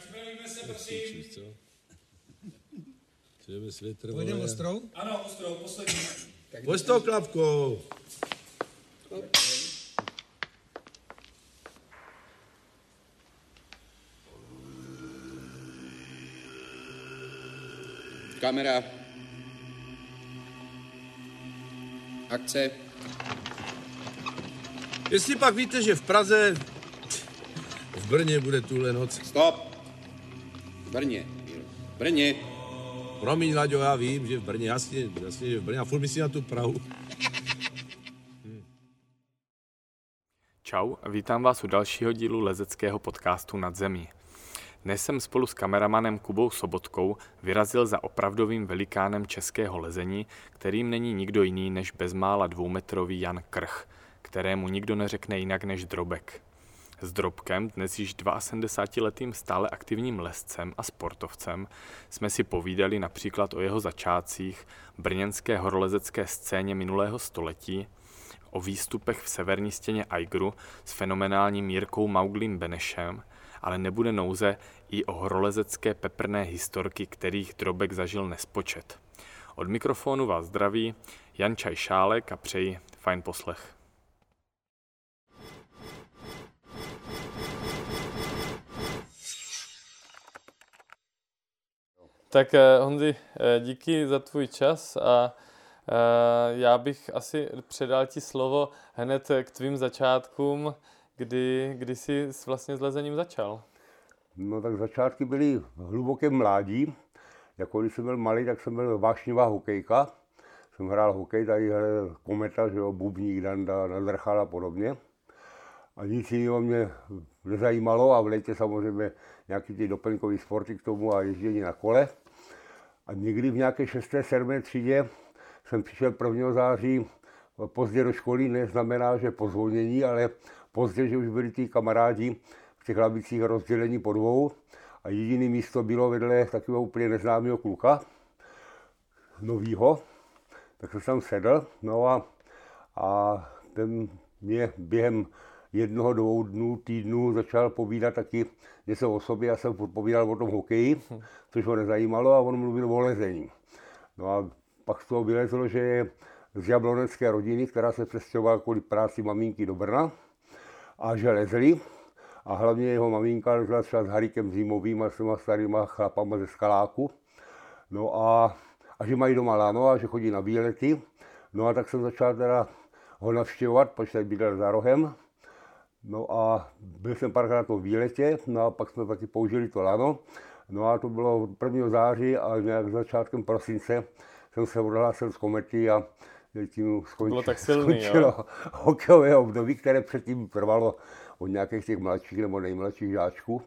připravíme se, prosím. co? Třeba světr, Půjdeme ostrou? Ano, ostrou, poslední. Pojď s tou klapkou. Kamera. Akce. Jestli pak víte, že v Praze, v Brně bude tuhle noc. Stop. Brně. Brně. Promiň, Laďo, já vím, že v Brně, jasně, jasně, že v Brně, a furt myslí na tu Prahu. Čau, vítám vás u dalšího dílu lezeckého podcastu Nad zemí. Dnes jsem spolu s kameramanem Kubou Sobotkou vyrazil za opravdovým velikánem českého lezení, kterým není nikdo jiný než bezmála dvoumetrový Jan Krch, kterému nikdo neřekne jinak než Drobek. S Drobkem, dnes již 72-letým stále aktivním lescem a sportovcem, jsme si povídali například o jeho začátcích, brněnské horolezecké scéně minulého století, o výstupech v severní stěně Aigru s fenomenálním Jirkou Mauglim Benešem, ale nebude nouze i o horolezecké peprné historky, kterých Drobek zažil nespočet. Od mikrofonu vás zdraví Jan Čaj Šálek a přeji fajn poslech. Tak eh, Honzi, eh, díky za tvůj čas a eh, já bych asi předal ti slovo hned k tvým začátkům, kdy, kdy jsi vlastně s lezením začal. No tak začátky byly v hlubokém mládí. Jako když jsem byl malý, tak jsem byl vášnivá hokejka. Jsem hrál hokej, tady hrál kometa, že jo, bubník, danda, nadrchal a podobně. A nic jiného mě nezajímalo a v létě samozřejmě nějaký ty doplňkový sporty k tomu a ježdění na kole. A někdy v nějaké 6. 7. třídě jsem přišel 1. září pozdě do školy, neznamená, že po zvolnění, ale pozdě, že už byli ty kamarádi v těch lavicích rozdělení po dvou a jediné místo bylo vedle takového úplně neznámého kluka, novýho, tak jsem tam sedl, no a, a ten mě během jednoho, dvou dnů, týdnů začal povídat taky něco o sobě. Já jsem povídal o tom hokeji, což ho nezajímalo a on mluvil o lezení. No a pak z toho vylezlo, že je z jablonecké rodiny, která se přestěhovala kvůli práci maminky do Brna a že lezli. A hlavně jeho maminka lezla třeba s Harikem Zimovým a s těma starýma chlapama ze skaláku. No a, a že mají doma lano a že chodí na výlety. No a tak jsem začal teda ho navštěvovat, protože bydlel za rohem. No a byl jsem párkrát na výletě, no a pak jsme taky použili to lano. No a to bylo 1. září a nějak začátkem prosince jsem se odhlásil z komety a tím skončilo, Bylo tak silný, skončilo jo? hokejové období, které předtím trvalo od nějakých těch mladších nebo nejmladších žáčků.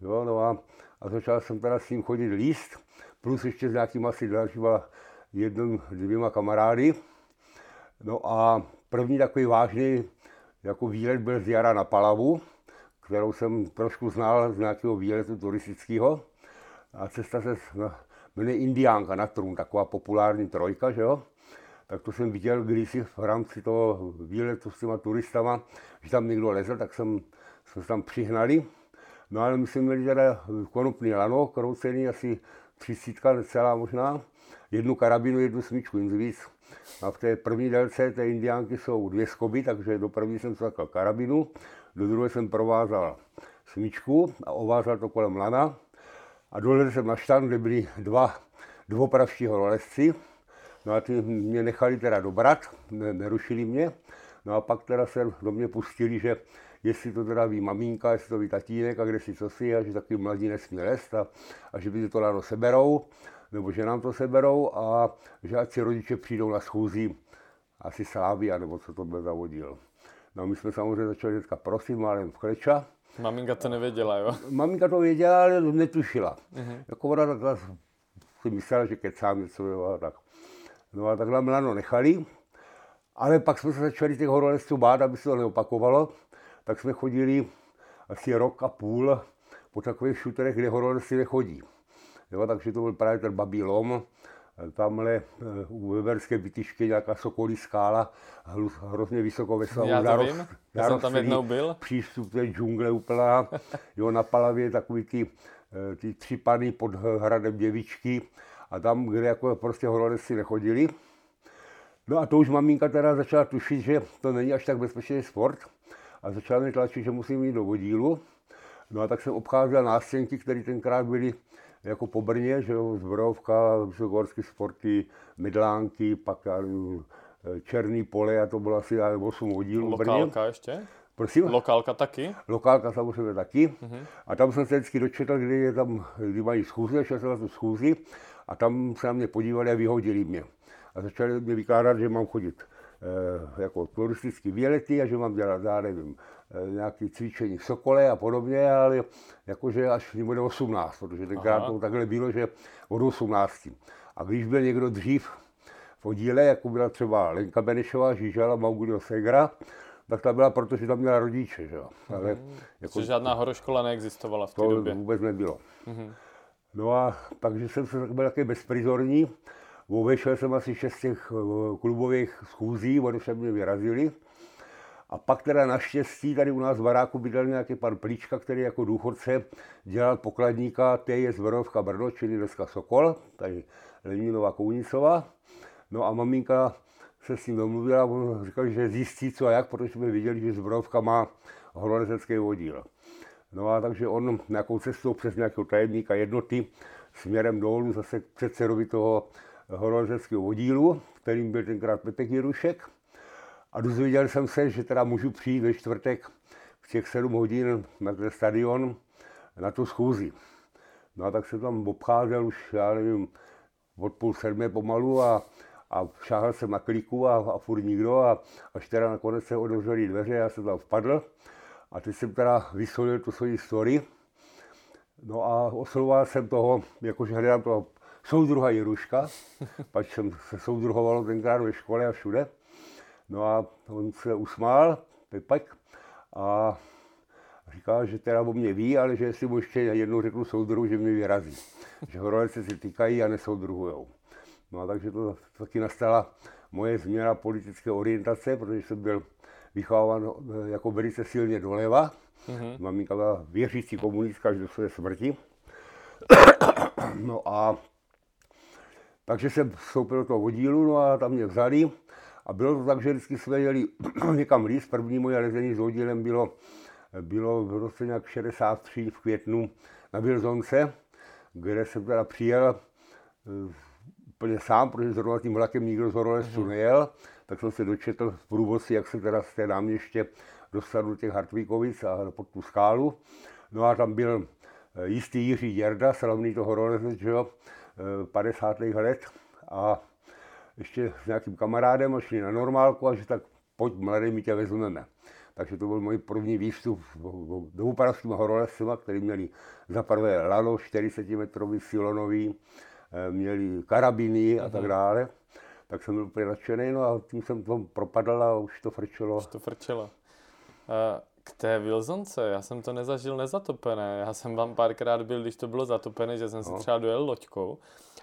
Jo, no a, a začal jsem teda s ním chodit líst, plus ještě s nějakýma asi dalšíma jedním, dvěma kamarády. No a první takový vážný jako výlet byl z jara na Palavu, kterou jsem trošku znal z nějakého výletu turistického. A cesta se jmenuje Indiánka na trůn, taková populární trojka, že jo. Tak to jsem viděl kdysi v rámci toho výletu s těma turistama, že tam někdo lezl, tak jsem, jsme se tam přihnali. No ale my jsme měli teda konopný lano, kroucený asi třicítka, necelá možná, jednu karabinu, jednu smyčku, nic víc. A v té první délce té indiánky jsou dvě skoby, takže do první jsem zakal karabinu, do druhé jsem provázal smyčku a ovázal to kolem lana. A dole jsem na štan, kde byli dva dvopravští horolezci. No a ty mě nechali teda dobrat, ne, nerušili mě. No a pak teda se do mě pustili, že jestli to teda ví maminka, jestli to ví tatínek a kde si co si, a že taky mladí nesmí lézt a, a že by to ráno seberou nebo že nám to seberou a že ať si rodiče přijdou na schůzi asi Slávia, nebo co to byl zavodil. No my jsme samozřejmě začali hnedka prosím, málem v kleča. Maminka to nevěděla, jo? Maminka to věděla, ale netušila. Uh-huh. Jako ona takhle si myslela, že kecám něco, jo, a tak. No a takhle Milano nechali, ale pak jsme se začali těch horolezců bát, aby se to neopakovalo, tak jsme chodili asi rok a půl po takových šuterech, kde horolezci nechodí. Jo, takže to byl právě ten babí lom, tamhle eh, u Weberské bytišky nějaká sokolí skála, hrozně vysoko ve slavu. Já to zarost- vím, já jsem tam jednou byl. Přístup té džungle úplná. Jo, na Palavě takový ty, eh, ty tři pany pod hradem děvičky a tam, kde jako prostě horolezci nechodili. No a to už maminka teda začala tušit, že to není až tak bezpečný sport a začala mě tlačit, že musím jít do vodílu. No a tak jsem obcházel nástěnky, které tenkrát byly jako po Brně, že jo, Zbrojovka, vysokogorské sporty, Mydlánky, pak Černý pole a to bylo asi já nevím, 8 vodílů v Brně. Lokálka ještě? Prosím? Lokálka taky? Lokálka samozřejmě taky. Mhm. A tam jsem se vždycky dočetl, kdy, je tam, kdy mají schůzi, šel jsem na tu schůzi a tam se na mě podívali a vyhodili mě. A začali mě vykládat, že mám chodit eh, jako turistický výlety a že mám dělat, já nevím, nějaké cvičení v Sokole a podobně, ale jakože až mě bude 18, protože tenkrát to takhle bylo, že od 18. A když byl někdo dřív v oddíle, jako byla třeba Lenka Benešová, Žížala, Maugulio Segra, tak ta byla, protože tam měla rodiče, že jo. Ale jako Že žádná horoškola neexistovala v té to době. vůbec nebylo. No a takže jsem se byl taky bezprizorní. Obešel jsem asi šest těch eh, klubových schůzí, oni se mě vyrazili. A pak teda naštěstí tady u nás v baráku bydlel nějaký pan Plíčka, který jako důchodce dělal pokladníka TJ Zverovka Brno, čili dneska Sokol, tady Leninová Kounicová. No a maminka se s ním domluvila, on říkal, že zjistí co a jak, protože jsme viděli, že Zverovka má horolezecký oddíl. No a takže on nějakou cestou přes nějakého tajemníka jednoty směrem dolů zase k předsedovi toho horolezeckého oddílu, kterým byl tenkrát Pepek Jirušek. A dozvěděl jsem se, že teda můžu přijít ve čtvrtek v těch 7 hodin na ten stadion na tu schůzi. No a tak jsem tam obcházel už, já nevím, od půl sedmé pomalu a, a šáhal jsem na kliku a, a furt nikdo a až teda nakonec se otevřely dveře, já jsem tam vpadl a teď jsem teda vysolil tu svoji story. No a oslovoval jsem toho, jakože hledám toho soudruha Jiruška, pač jsem se soudruhoval tenkrát ve škole a všude. No a on se usmál, Pepek, a říká, že teda o mě ví, ale že jestli mu ještě jednou řeknu soudruhu, že mi vyrazí. Že horolece si týkají a nesoudruhujou. No a takže to taky nastala moje změna politické orientace, protože jsem byl vychován eh, jako velice silně doleva. Mm-hmm. Maminka byla věřící komunistka až do své smrti. no a takže jsem vstoupil do toho oddílu, no a tam mě vzali. A bylo to tak, že vždycky jsme jeli někam líst. První moje lezení s oddílem bylo, bylo v roce nějak 63 v květnu na Vilzonce, kde jsem teda přijel eh, úplně sám, protože zrovna tím vlakem nikdo z horolezců nejel, tak jsem se dočetl v průvodci, jak se teda z té náměště dostal do těch Hartvíkovic a pod tu skálu. No a tam byl eh, jistý Jiří Děrda, slavný to horolezec, že jo, eh, 50. let a ještě s nějakým kamarádem a šli na normálku a že tak pojď mladý, my tě vezmeme. Takže to byl můj první výstup do upravskými horolezcima, který měli za prvé lano 40 metrový silonový, eh, měli karabiny a tak dále. Tak jsem byl úplně nadšený, no a tím jsem to propadl a už to frčelo. To frčelo. Eh, K té Wilsonce, já jsem to nezažil nezatopené. Já jsem vám párkrát byl, když to bylo zatopené, že jsem si třeba dojel loďkou,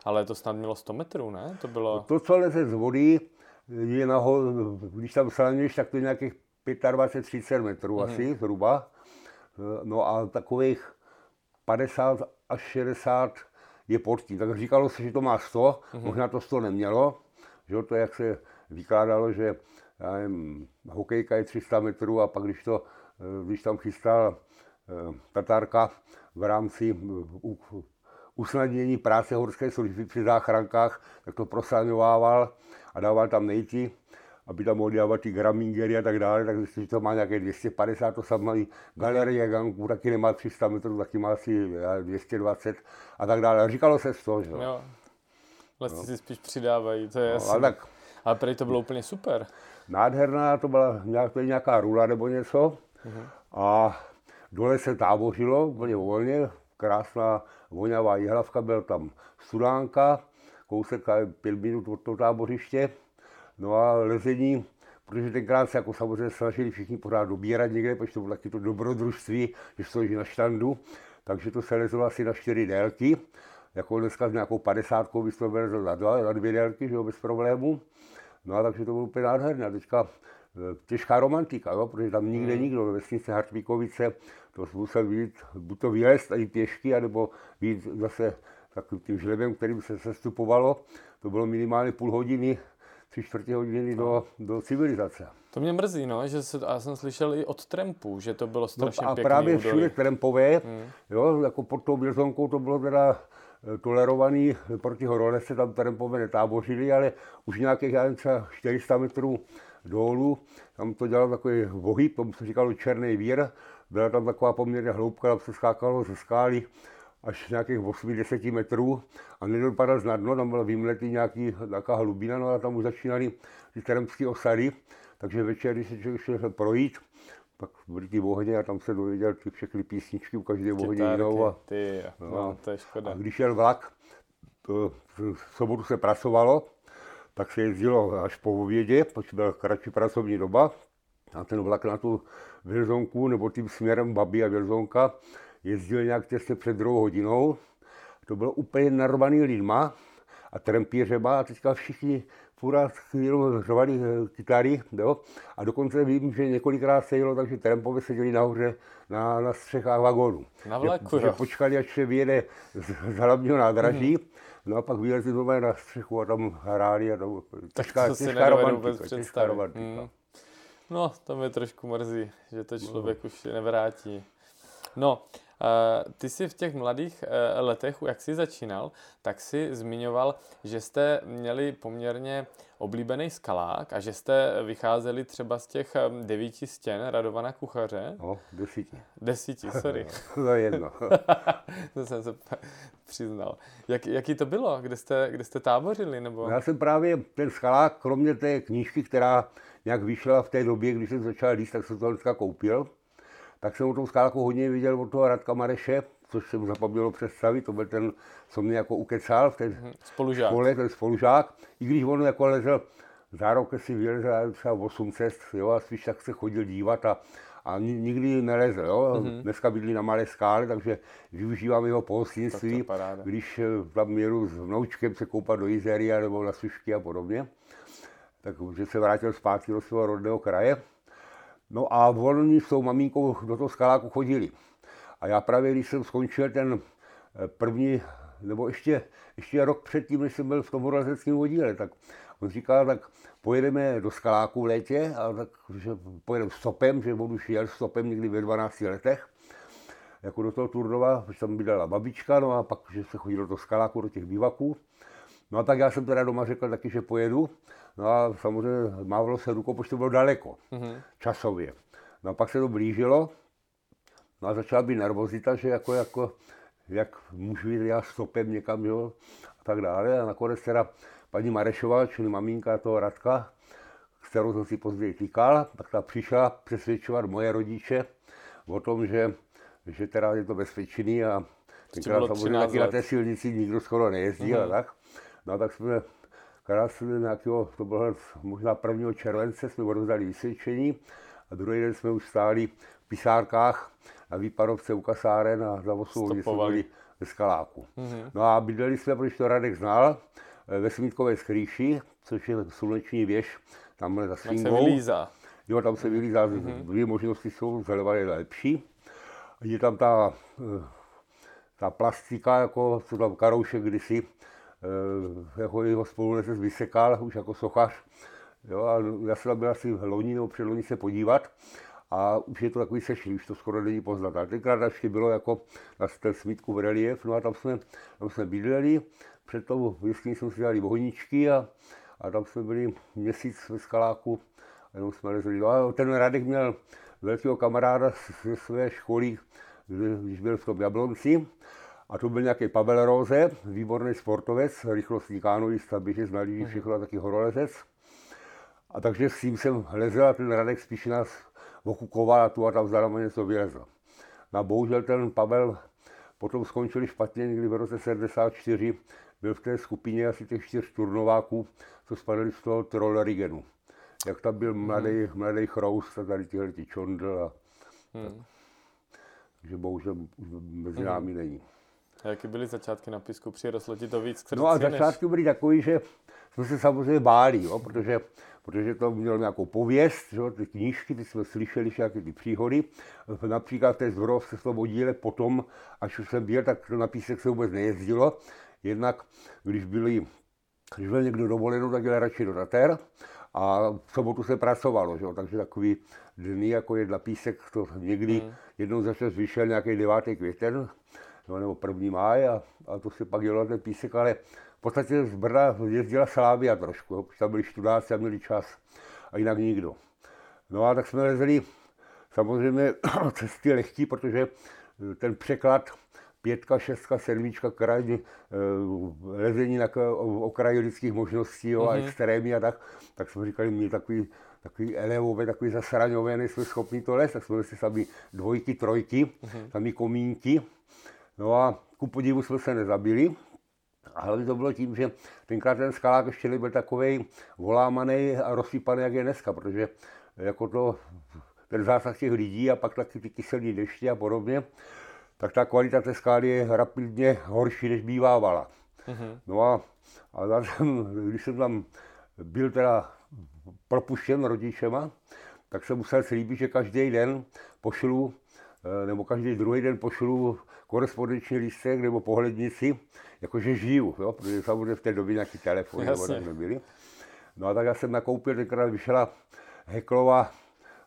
ale to snad mělo 100 metrů, ne? To bylo... To, co leze z vody, je naho, když tam sáhneš, tak to je nějakých 25-30 metrů asi zhruba. No a takových 50 až 60 je pod tím. Tak říkalo se, že to má 100, možná to 100 nemělo. Že jo, to jak se vykládalo, že já nevím, hokejka je 300 metrů a pak když, to, eh, když tam chystal eh, Tatárka v rámci eh, usnadnění práce horské služby při záchrankách, tak to prosáňovával a dával tam nejti, aby tam mohl dávat ty gramingery a tak dále, tak myslím, že to má nějaké 250, to samé galerie Ganků taky nemá 300 metrů, taky má asi já, 220 a tak dále. Říkalo se z toho, že jo. Lesci si spíš přidávají, to je No, jasné. ale tak Ale prej to bylo úplně super. nádherná, to byla nějak, to je nějaká rula nebo něco. A dole se tábořilo úplně volně, krásná vonavá jihlavka, byl tam studánka, kousek pět minut od toho tábořiště. No a lezení, protože tenkrát se jako samozřejmě snažili všichni pořád dobírat někde, protože to bylo taky to dobrodružství, že stojí na štandu, takže to se lezlo asi na čtyři délky. jako dneska s nějakou padesátkou bys to na, dva, na dvě délky, že jo, bez problémů. No a takže to bylo úplně nádherné. A teďka těžká romantika, jo, protože tam nikde Hmm. nikdo, ve vesnici Hartvíkovice, to musel být, buď to vylézt ani pěšky, anebo být zase takovým tím žlebem, kterým se sestupovalo. To bylo minimálně půl hodiny, tři čtvrtě hodiny do, do civilizace. To mě mrzí, no, že se, a já jsem slyšel i od trampů, že to bylo No strašně a pěkný právě údolí. všude trampové, jo, jako pod tou Bilzonkou to bylo teda eh, tolerovaný, proti horole se tam trampové netábořili, ale už nějakých, já nevím, třeba 400 metrů dolů, tam to dělal takový vohyb, tomu se říkalo černý vír, byla tam taková poměrně hloubka, tam se skákalo ze skály až nějakých 8-10 metrů a nedopadal na dno, tam byl vymletý nějaký, nějaká hlubina, no a tam už začínaly ty trampské osady, takže večer, když se člověk šel projít, pak byly ty ohně a tam se dověděl ty všechny písničky, u každé ohně jinou. A, ty, no, no. to je škoda. a když jel vlak, to v sobotu se pracovalo, tak se jezdilo až po obědě, protože byla kratší pracovní doba. A ten vlak na tu Vilzonku, nebo tím směrem Babi a Vilzonka, jezdil nějak těsně před druhou hodinou. To bylo úplně narvaný lidma a trampířema a teďka všichni furt jenom řvali eh, kytary, jo. A dokonce vím, že několikrát se jelo, takže trampové seděli nahoře na, na střechách vagónu. Na vlaku, že, že počkali, až se vyjede z, z hlavního nádraží, no a pak vylezli doma na střechu a tam hráli a to těžká, to si těžká romantika, vůbec těžká představit. romantika. Mm. No, to mě trošku mrzí, že to člověk už nevrátí. No, ty jsi v těch mladých uh, letech, jak jsi začínal, tak si zmiňoval, že jste měli poměrně oblíbený skalák a že jste vycházeli třeba z těch um, devíti stěn Radovana Kuchaře. No, desíti. Desíti, sorry. to je jedno. to jsem se přiznal. Jak, jaký to bylo? Kde jste, kde jste tábořili? Nebo? Já jsem právě ten schalák, kromě té knížky, která nějak vyšla v té době, když jsem začal líst, tak jsem to dneska koupil. Tak jsem o tom skálaku hodně viděl od toho Radka Mareše, což jsem zapomněl představit, to byl ten, co mě jako ukecal v té Spolužák. škole, ten spolužák. I když on jako lezl, za rok si vylezl třeba 8 cest, jo, a spíš tak se chodil dívat a, a ni- nikdy nelezl, jo. Mm-hmm. Dneska bydlí na malé skále, takže využívám jeho pohostinství, když eh, tam měru s vnoučkem se koupat do Izeria nebo na Sušky a podobně. Takže se vrátil zpátky do svého rodného kraje. No a oni s tou maminkou do toho skaláku chodili. A já právě, když jsem skončil ten eh, první, nebo ještě, ještě rok předtím, než jsem byl v tom horolezeckém oddíle, tak on říkal, tak pojedeme do skaláku v létě, a tak, že pojedeme stopem, že on už jel stopem někdy ve 12 letech, jako do toho Turnova, protože tam bydlela babička, no a pak, že se chodilo do skaláku, do těch bivaků. No a tak já jsem teda doma řekl taky, že pojedu. No a samozřejmě mávalo se rukou, protože to bylo daleko, mm-hmm. časově. No a pak se to blížilo, no a začala být nervozita, že jako, jako jak můžu jít já stopem někam, jo, a tak dále. A nakonec teda paní Marešová, čili maminka toho Radka, kterou jsem si později týkal, tak ta přišla přesvědčovat moje rodiče o tom, že, že teda je to bezpečný a tenkrát samozřejmě 13 taky na té silnici nikdo skoro nejezdí mm-hmm. a tak. No tak jsme krásně nějakého, to bylo možná 1. července, jsme odevzdali vysvědčení a druhý den jsme už stáli v pisárkách na výparovce u kasáren a za 8 hodin jsme byli ve skaláku. Mm-hmm. No a bydleli jsme, protože to Radek znal, eh, ve Svítkové skrýši, což je sluneční věž, tam za Jak se Svingou. vylízá. Jo, tam se vylízá, mm-hmm. dvě možnosti jsou, zleva je lepší. Je tam ta, eh, ta plastika, jako co tam Karoušek kdysi, jako jeho spolulezec vysekal, už jako sochař. Jo, a já jsem tam byl asi loni nebo předloni se podívat a už je to takový sešlý, už to skoro není poznat. A tenkrát ještě bylo jako na ten smítku v relief, no a tam jsme, tam jsme bydleli, před tou jsme si dělali ohníčky a, a tam jsme byli měsíc ve skaláku a jenom jsme lezli. No a ten Radek měl velkého kamaráda ze své školy, kdy- když byl v tom Jablonci. A to byl nějaký Pavel Roze, výborný sportovec, rychlostní kánoista, běžec na lyžích, všechno a taky horolezec. A takže s tím jsem lezl a ten Radek spíš nás okukoval a tu a tam vzal něco vylezl. No a bohužel ten Pavel potom skončil špatně, někdy v roce 74, byl v té skupině asi těch čtyř turnováků, co spadali z toho Trollerigenu. Jak tam byl mladý, mladý chroust a tady tyhle ty čondl a tak. Takže bohužel už mezi námi není. A jaký byly začátky na písku? Přirostlo ti to víc k No a srdci, než- začátky byly takový, že jsme se samozřejmě báli, jo, protože, protože to mělo nějakou pověst, že, ty knížky, ty jsme slyšeli nějaké ty příhody. Například v té Zborovské slobodíle potom, až už jsem byl, tak na písek se vůbec nejezdilo. Jednak, když byli když byl někdo dovolenou, tak jel radši do Tater a v sobotu se pracovalo, že? jo, takže takový dny, jako je na písek, to někdy hmm. jednou za čas vyšel nějaký 9. květen, jo, nebo 1. máj a, a to se pak na ten písek, ale v podstatě z Brna jezdila Slávia trošku, jo, protože tam byli študáci a měli čas a jinak nikdo. No a tak jsme lezli samozřejmě cesty lehký, protože ten překlad pětka, šestka, sedmička, kraj, eh, lezení na okraji lidských možností jo, a extrémy a tak, tak jsme říkali, my takový, takový elevové, takový zasraňové, nejsme schopni to les, tak jsme si sami dvojky, trojky, sami komínky. No a ku podivu jsme se nezabili, a hlavně to bylo tím, že tenkrát ten skalák ještě nebyl takový volámaný a rozsypaný, jak je dneska, protože jako to, ten zásah těch lidí a pak taky ty kyselní deště a podobně, tak ta kvalita té skály je rapidně horší, než bývávala. No a, a já jsem, když jsem tam byl teda propuštěn rodičema, tak jsem musel slíbit, že každý den pošlu, eh, nebo každý druhý den pošlu korespondenční lístek nebo pohlednici, jakože žiju, jo? protože samozřejmě v té době nějaký telefon nebo tak nebyly. No a tak já jsem nakoupil, tenkrát vyšla Heklova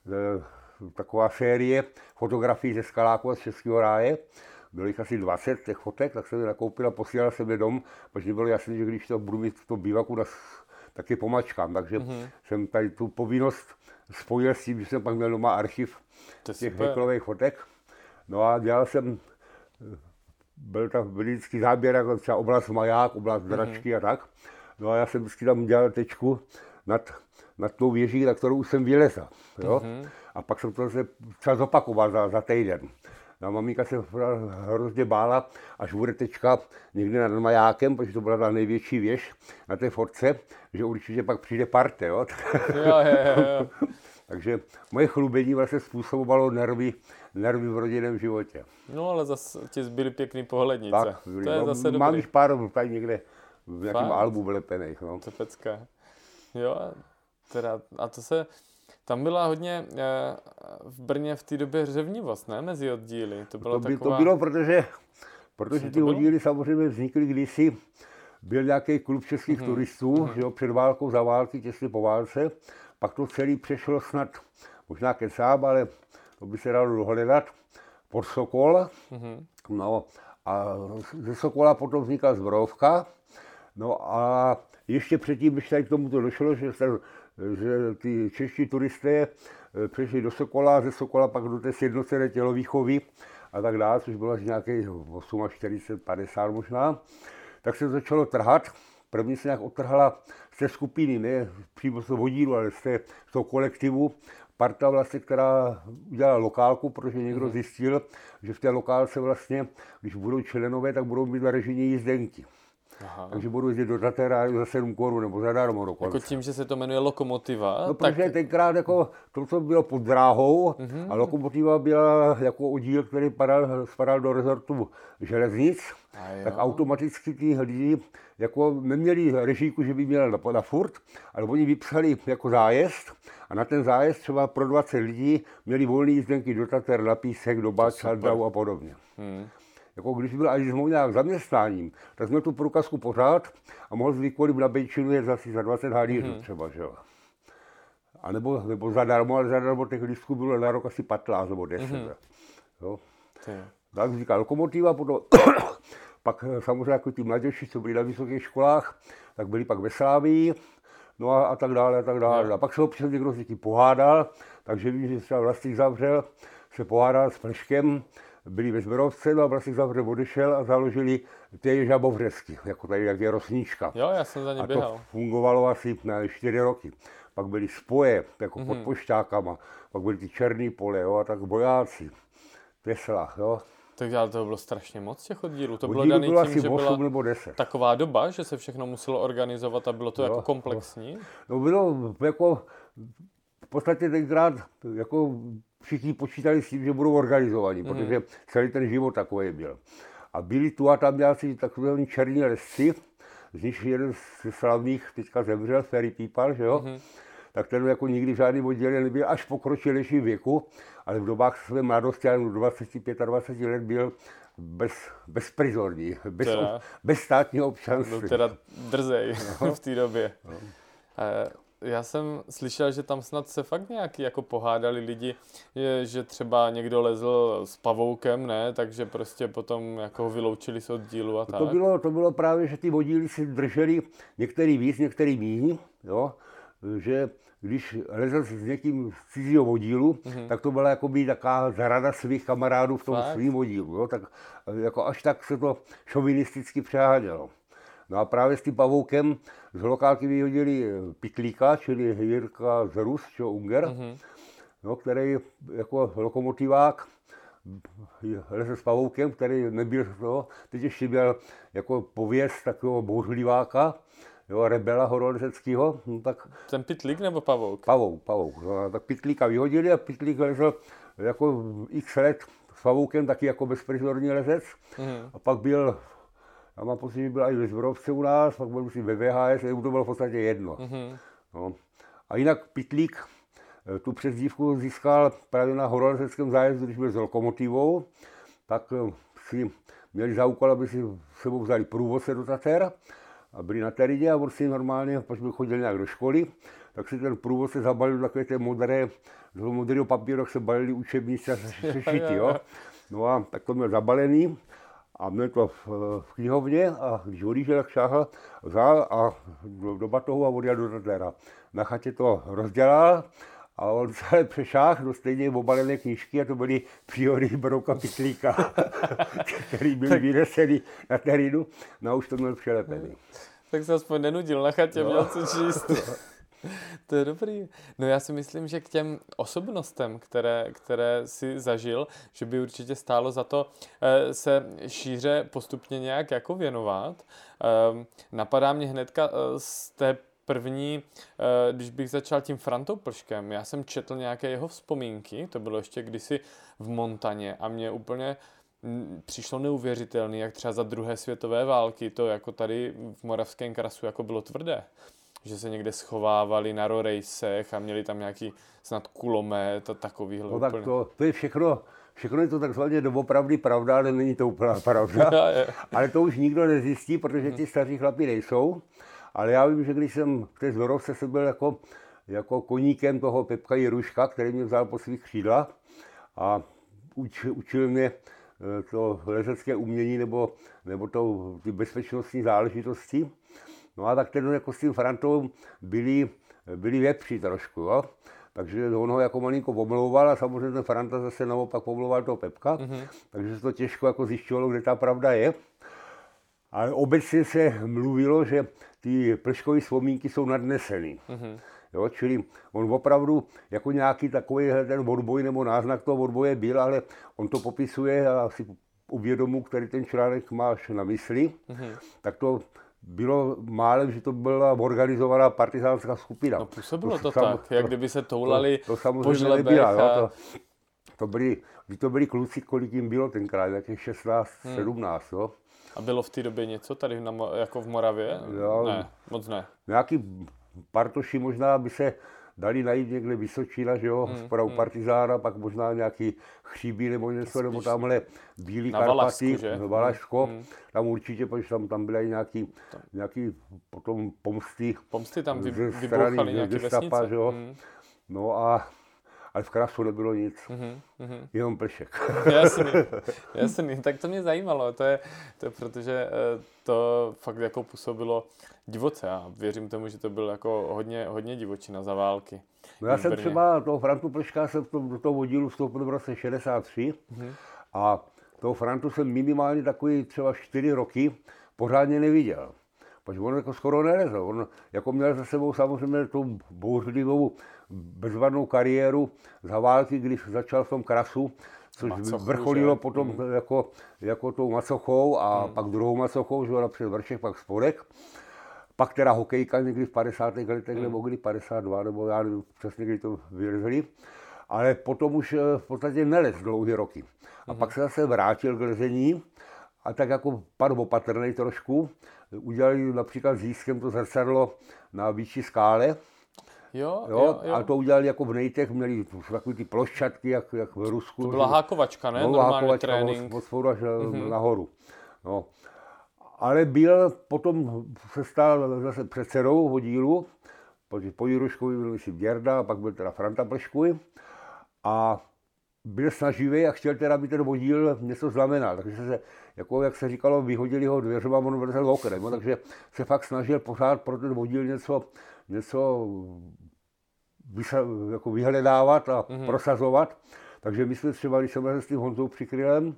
eh, taková série fotografií ze Skaláku a z Českého ráje. Bylo jich asi 20 těch fotek, tak jsem je nakoupil a posílal jsem je dom, protože bylo jasné, že když to budu mít v tom bývaku, tak, tak je pomačkám. Takže mm-hmm. jsem tady tu povinnost spojil s tím, že jsem pak měl doma archiv těch heklových fotek. No a dělal jsem, byl tam vždycky záběr, jako třeba oblast Maják, oblast Dračky a tak. No a já jsem vždycky tam dělal tečku nad, nad tou věží, na kterou už jsem vylezl. Jo? A pak jsem to zase třeba zopakoval za, za týden. No a maminka se hrozně bála, až bude tečka někde nad majákem, protože to byla ta největší věž na té fotce, že určitě pak přijde parte. Jo? Jo, jo, jo, jo. Takže moje chlubení vlastně způsobovalo nervy, nervy v rodinném životě. No ale zase ti zbyly pěkný pohlednice. Tak, to je no, zase mám dobrý. jich pár tady někde v nějakém Fakt? albu vlepených. No. To pecka. Jo, a teda, a to se, tam byla hodně eh, v Brně v té době řevnivost, ne, mezi oddíly. To byla To, by, taková... to bylo, protože, protože ty bylo? oddíly samozřejmě vznikly kdysi. Byl nějaký klub českých Mhm, turistů, že jo, před válkou, za války, těsně po válce. Pak to celý přešlo snad, možná kecám, ale to by se dalo dohledat, pod Sokol. Mhm. No a ze Sokola potom vznikla Zbrovka. No a ještě předtím, než tady k tomu to došlo, že, se, že ty čeští turisté eh, přešli do Sokola, ze Sokola pak do té sjednocené tělovýchovy a tak dále, což bylo až nějakých 48, 50 možná, tak se začalo trhat. První se nějak odtrhala z té skupiny, ne přímo z toho vodíru, ale z, té, z toho kolektivu, parta vlastně, která udělala lokálku, protože někdo zjistil, že v té lokálce vlastně, když budou členové, tak budou mít na režijní jízdenky. Aha. Takže budou jezdit do Tatera za 7 korun nebo zadarmo Jako dokonce. tím, že se to jmenuje Lokomotiva, No, tak protože tenkrát jako to, co bylo pod dráhou a lokomotiva byla jako oddíl, který padal, spadal do rezortu železnic, tak automaticky ty lidi jako neměli režíku, že by měli na, na furt, ale oni vypsali jako zájezd a na ten zájezd třeba pro 20 lidí měli volné jízdenky do Tater, na Písek, do Šaldau a podobně. Hmm. Jako když byl až nějak zaměstnáním, tak jsme tu průkazku pořád a mohl si kdykoliv na Bejčinu jet zase za 20 halířů Mhm. třeba, že jo. A nebo, nebo zadarmo, ale zadarmo těch lístků bylo na rok asi 15 nebo 10. Mhm. Jo. Tak vznikla lokomotiva, potom pak eh, samozřejmě jako ty mladější, co byli na vysokých školách, tak byli pak ve Slávii, no a, a tak dále, a tak dále. A pak se občas někdo s někým pohádal, takže vím, že třeba Vlastík zavřel, se pohádal s Pleškem, byli ve Zberovce, no a Vlastík zavřel odešel a založili ty žabovřesky, jako tady, jak je Rosnička. Jo, já jsem za ně A to běhal. fungovalo asi na čtyři roky. Pak byly spoje, jako Mhm. pod pošťákama, pak byly ty černý pole, jo, a tak vojáci, Tesla, jo. Takže ale toho bylo strašně moc těch oddílů. To bylo Oddílů daný bylo tím, asi že 8 byla nebo 10. taková doba, že se všechno muselo organizovat a bylo to Jo, jako komplexní. No bylo jako, v podstatě tenkrát jako všichni počítali s tím, že budou organizovaní, Mhm. protože celý ten život takový byl. A byli tu a tam nějací takové černí lesci, z nich jeden z slavných teďka zemřel, Ferry Pípal, že jo? Mm-hmm. Tak ten jako nikdy žádný oddělení nebyl, až v pokročilejším věku, ale v dobách své mladosti, do 25 25 let byl bez, bezprizorní, bez, Teda. bez státního občanství. Byl teda drzej No. v té době. Eh, Já jsem slyšel, že tam snad se fakt nějaký jako pohádali lidi, že třeba někdo lezl s pavoukem, ne, takže prostě potom jako ho vyloučili z oddílu a tak. To bylo, to bylo právě, že ty vodíly si drželi některý víc, některý míň, jo? že když lezl s někým z cizího vodílu, mm-hmm. tak to byla jakoby taková zarada svých kamarádů v tom Fakt? svým vodílu. Jo? Tak jako až tak se to šovinisticky přehádělo. No a právě s tím pavoukem z lokálky vyhodili Pitlíka, čili Jirka z Rus, čo Unger, mm-hmm. no, který jako lokomotivák leze s pavoukem, který nebyl to, teď ještě měl jako pověst takového bouřliváka, jo, rebela horolezeckého, no, tak Ten pitlík nebo pavouk? pavouk, pavouk. No, tak Pitlíka vyhodili a Pitlík lezl jako x let s pavoukem, taky jako bezprizorní lezec. Mhm. A pak byl, já mám pocit, že byl i ve Zborovce u nás, pak byl myslím ve VHS, jemu to bylo v podstatě jedno. Mhm. No. A jinak Pitlík eh, tu přezdívku získal právě na horolezeckém zájezdu, když byl s lokomotivou, tak eh, si měli za úkol, aby si sebou vzali průvodce do Tater a byli na Teridě a on si normálně, protože byl chodil nějak do školy, tak si ten průvodce zabalil do takové té modré, do toho modrého papíru, jak se balili učebnice a se- sešity, jo. No a tak to měl zabalený a měl to v, v knihovně a když odjížděl, tak šáhl, vzal a do, do batohu a odjel do Tatlera. Na chatě to rozdělal a on se přešáhl do stejně obalené knížky a to byly příhody Brouka Pitlíka, který byl vynesený na terinu, no a už to měl přelepený. Tak se aspoň nenudil na chatě, měl co číst. To je dobrý. No já si myslím, že k těm osobnostem, které, které si zažil, že by určitě stálo za to eh, se šíře postupně nějak jako věnovat. Eh, Napadá mě hnedka eh, z té první, eh, když bych začal tím Frantou Plškem, já jsem četl nějaké jeho vzpomínky, to bylo ještě kdysi v Montaně a mě úplně mm, přišlo neuvěřitelné, jak třeba za druhé světové války to jako tady v Moravském krasu jako bylo tvrdé. Že se někde schovávali na rorejsech a měli tam nějaký snad kulomet a takovýhle No tak úplně. to, to je všechno, všechno je to takzvaně doopravdy pravda, ale není to úplná pravda. Ale to už nikdo nezjistí, protože ti staří chlapi nejsou. Ale já vím, že když jsem v té Zdorovce jsem byl jako, jako koníkem toho Pepka Jiruška, který mě vzal po svých křídlách a uč, učil mě eh, to lezecké umění nebo, nebo to, ty bezpečnostní záležitosti. No a tak ten jako s tím Frantou byli, byli vepři trošku, jo. Takže on ho jako malinko omlouval a samozřejmě ten Franta zase naopak omlouval toho Pepka, mm-hmm. takže se to těžko jako zjišťovalo, kde ta pravda je. Ale obecně se mluvilo, že ty pleškové vzpomínky jsou nadnesený. Mm-hmm. Jo, čili on opravdu jako nějaký takový ten odboj nebo náznak toho odboje byl, ale on to popisuje a si uvědomu, který ten článek máš na mysli, mm-hmm. tak to bylo málem, že to byla organizovaná partizánská skupina. No působilo to, sam- tak, jak kdyby se toulali to, to po samozřejmě žlebech nebyla, jo, a... to, to, byli, to byli kluci, kolik jim bylo tenkrát, nějakých 16, hmm. 17, jo. a bylo v té době něco tady na, jako v Moravě? Jo. Ne, moc ne. Nějaký partoši možná by se dali najít někde Vysočina, že jo, hmm, zprvu partizána, pak možná nějaký chříbí nebo něco, nebo tamhle Bílý Na Karpaty, Valašsku, no, Valašsko, hmm. tam určitě, protože tam, tam byly nějaký, nějaký potom pomsty Pomsty tam vy, ze vybouchaly strany nějaké vesnice. že jo. Mm. No a, ale v Krasu nebylo nic, Mhm, mhm. jenom plešek. Jasný, jasný. Tak to mě zajímalo, to je, to je protože eh, to fakt jako působilo divoce a věřím tomu, že to byl jako hodně, hodně divočina za války. No já jsem Brně. třeba toho Frantu Pleška jsem v tom, do toho vodílu vstoupil v roce 63 Mhm. a toho Frantu jsem minimálně takový třeba 4 roky pořádně neviděl. Protože on jako skoro nelezl. On jako měl za sebou samozřejmě tu bouřlivou bezvadnou kariéru za války, když začal v tom krasu, což Macochu, vrcholilo že? potom jako, jako tou macochou a Hmm. pak druhou macochou, že jo, napřed vršek, pak spodek. Pak teda hokejka někdy v 50. letech, Hmm. nebo kdy 52, nebo já nevím přesně, kdy to vylezli. Ale potom už eh, v podstatě nelez dlouhé roky. A Hmm. pak se zase vrátil k lezení a tak jako pan opatrnej trošku. Udělali například s Jískem to zrcadlo na výši skále, Jo, Jo, jo, jo. a to udělali jako v nejtech, měli takové ty plošťatky, jak, jak v Rusku. To byla hákovačka, ne? No, Normální hákovačka trénink. Od, od až mm-hmm. nahoru. No. Ale byl, potom se stal zase předsedou protože po Jiruškovi byl myslím Děrda, a pak byl teda Franta Pleškuj. A byl snaživý a chtěl teda, aby ten vodíl něco znamenal. Takže se, jako jak se říkalo, vyhodili ho dveřma, on vrzel okrem. No, takže se fakt snažil pořád pro ten vodíl něco, něco vysa, jako vyhledávat a mm-hmm. prosazovat. Takže my jsme třeba, když jsme s tím Honzou Přikrylen,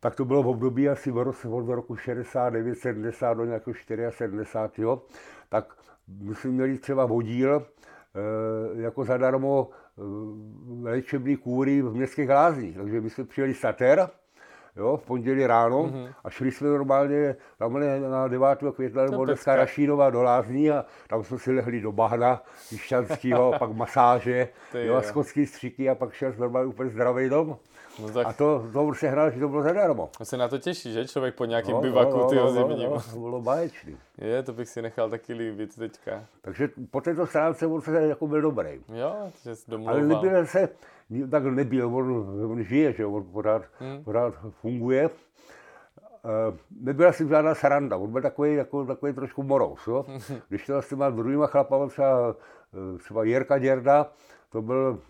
tak to bylo v období asi v roce, od roku 69, 70 do nějakého 74, jo, tak my jsme měli třeba vodíl e, jako zadarmo léčebný kůry v městských lázních. Takže my jsme přijeli sater, jo, v pondělí ráno mm-hmm. a šli jsme normálně tam na 9. května nebo dneska Rašínová do Lázní a tam jsme si lehli do bahna Jišťanskýho, pak masáže, Ty jo, a skotský stříky a pak šel normálně úplně zdravý dom. No tak A to, to on sehnal, že to bylo zadarmo. to se na to těší, že? Člověk po nějakém No, bivaku, no, ty no, zimním. no, to bylo báječný. Je, to bych si nechal taky líbit teďka. Takže po této stránce on se jako byl dobrý. Jo, že jsi Ale domluval. nebyl se, tak nebyl, on, on žije, že on pořád, hmm. pořád funguje. Uh, nebyla si žádná sranda, on byl takový, jako, takový trošku morous. Jo? Když to s těma druhýma chlapama, třeba, eh, třeba Jirka Děrda, to byl,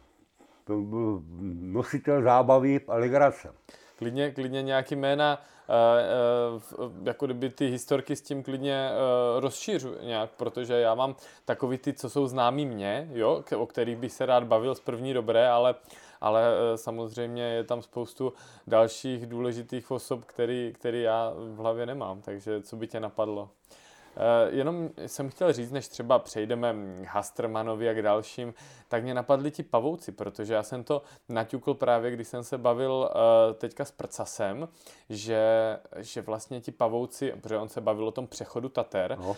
to byl nositel zábavy a legrace. Klidně, klidně nějaký jména, jako kdyby ty historky s tím klidně uh, rozšířu nějak, protože já mám takový ty, co jsou známí mně, jo, o kterých bych se rád bavil z první dobré, ale, ale samozřejmě je tam spoustu dalších důležitých osob, který, který já v hlavě nemám, takže co by tě napadlo? Uh, jenom jsem chtěl říct, než třeba přejdeme k Hastermanovi a k dalším, tak mě napadli ti pavouci, protože já jsem to naťukl právě, když jsem se bavil uh, teďka s Prcasem, že, že vlastně ti pavouci, protože on se bavil o tom přechodu Tater, No. uh,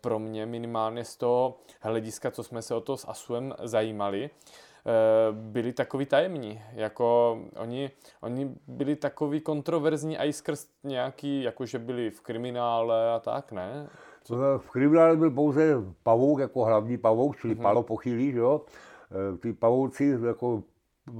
pro mě minimálně z toho hlediska, co jsme se o to s Asuem zajímali, eh, byli takový tajemní, jako oni, oni byli takový kontroverzní a i skrz nějaký, jakože byli v kriminále a tak, ne? V kriminále byl pouze pavouk jako hlavní pavouk, čili Mhm. mm-hmm. palopochylý, že jo. E, Ty pavouci jako e,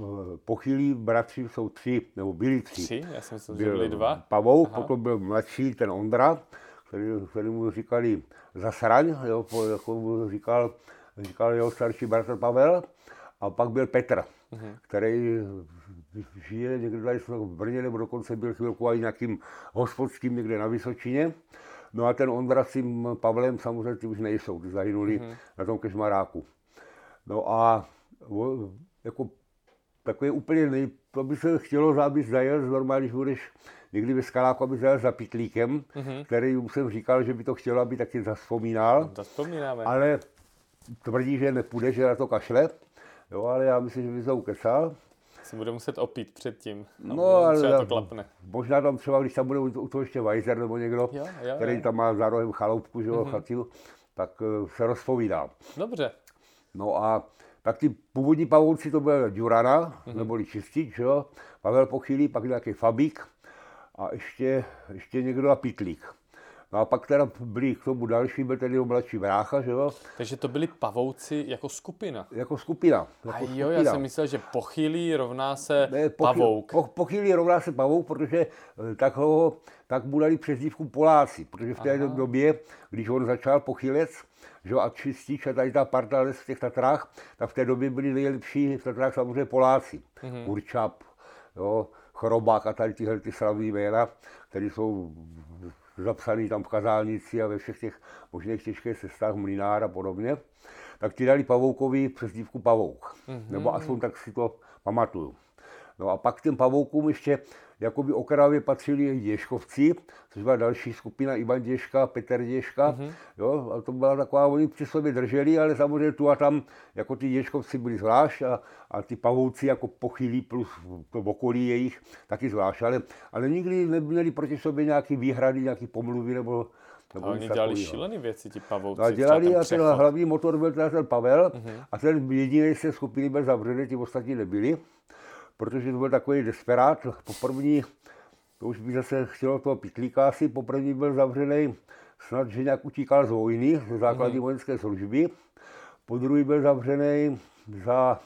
pochylí bratři jsou tři, nebo byli tři. Tři? Já jsem myslel, že byli dva. Pavouk, Aha. potom byl mladší, ten Ondra, který, který mu říkali zasraň, jo, po- jako mu říkal, říkal jeho starší bratr Pavel. A pak byl Petr, Mhm. který žije někde tady v Brně, nebo dokonce byl chvilku i nějakým hospodským někde na Vysočině. No a ten Ondra s tím Pavlem samozřejmě ty už nejsou, ty zahynuli Mhm. mm-hmm. na tom kežmaráku. No a jako takový úplně nej, to by se chtělo, aby zajel, normálně, když budeš někdy ve skaláku, aby zajel za pitlíkem, Mhm. mm-hmm. který mu jsem říkal, že by to chtělo, aby taky zaspomínal, To vzpomínáme. ale tvrdí, že nepůjde, že na to kašle. Jo, ale já myslím, že by se ukecal. Si bude muset opít předtím. No, ale ale třeba to klapne. možná tam třeba, když tam bude u toho ještě Weiser nebo někdo, Jo, jo, který jo. tam má za rohem chaloupku, že jo, Mhm. chatil, tak eh, se rozpovídá. Dobře. No a tak ty původní pavouci to byl Durana, Mhm. mm-hmm. neboli Čistič, jo, Pavel Pochylý, pak nějaký Fabík a ještě, ještě někdo a Pitlík. No a pak teda byli k tomu další, byl ten jeho mladší brácha, že jo, Takže to byli pavouci jako skupina. jako skupina. A Jako jo, já jsem myslel, že pochylí rovná se Ne, pavouk. Po, pochylí rovná se pavouk, protože eh, tak, ho, tak mu dali přezdívku Poláci, protože v té Aha. době, když on začal pochylec, že jo, a čistič a tady ta parta v těch Tatrách, tak v té době byli nejlepší v Tatrách samozřejmě Poláci. Mhm. Mm-hmm. Určap, jo, Chorobák a tady tyhle ty slavné jména, které jsou zapsané tam v Kazálnici a ve všech těch možných těžkých cestách Mlinár a podobně, tak ti dali Pavoukovi přezdívku Pavouk. Mm-hmm. Nebo aspoň tak si to pamatuju. No a pak těm pavoukům ještě jakoby okrajově patřili i Děškovci, což byla další skupina Ivan Děška, Petr Děška, mm-hmm. jo, a to byla taková, oni při sobě drželi, ale samozřejmě tu a tam, jako ty Děškovci byli zvlášť a, a ty pavouci jako pochylí plus to okolí jejich taky zvlášť, ale, ale nikdy neměli proti sobě nějaký výhrady, nějaký pomluvy nebo, nebo A oni dělali šílené věci, ti pavouci. No a dělali a ten hlavní motor byl teda ten Pavel uh-huh. a ten jediný z té skupiny byl zavřený, ti ostatní nebyli, protože to byl takový desperát. Po první, to už by zase chtělo toho pitlíka asi. Poprvé byl zavřený snad, že nějak utíkal z vojny, ze základní mm-hmm. vojenské služby. Po druhý byl zavřený za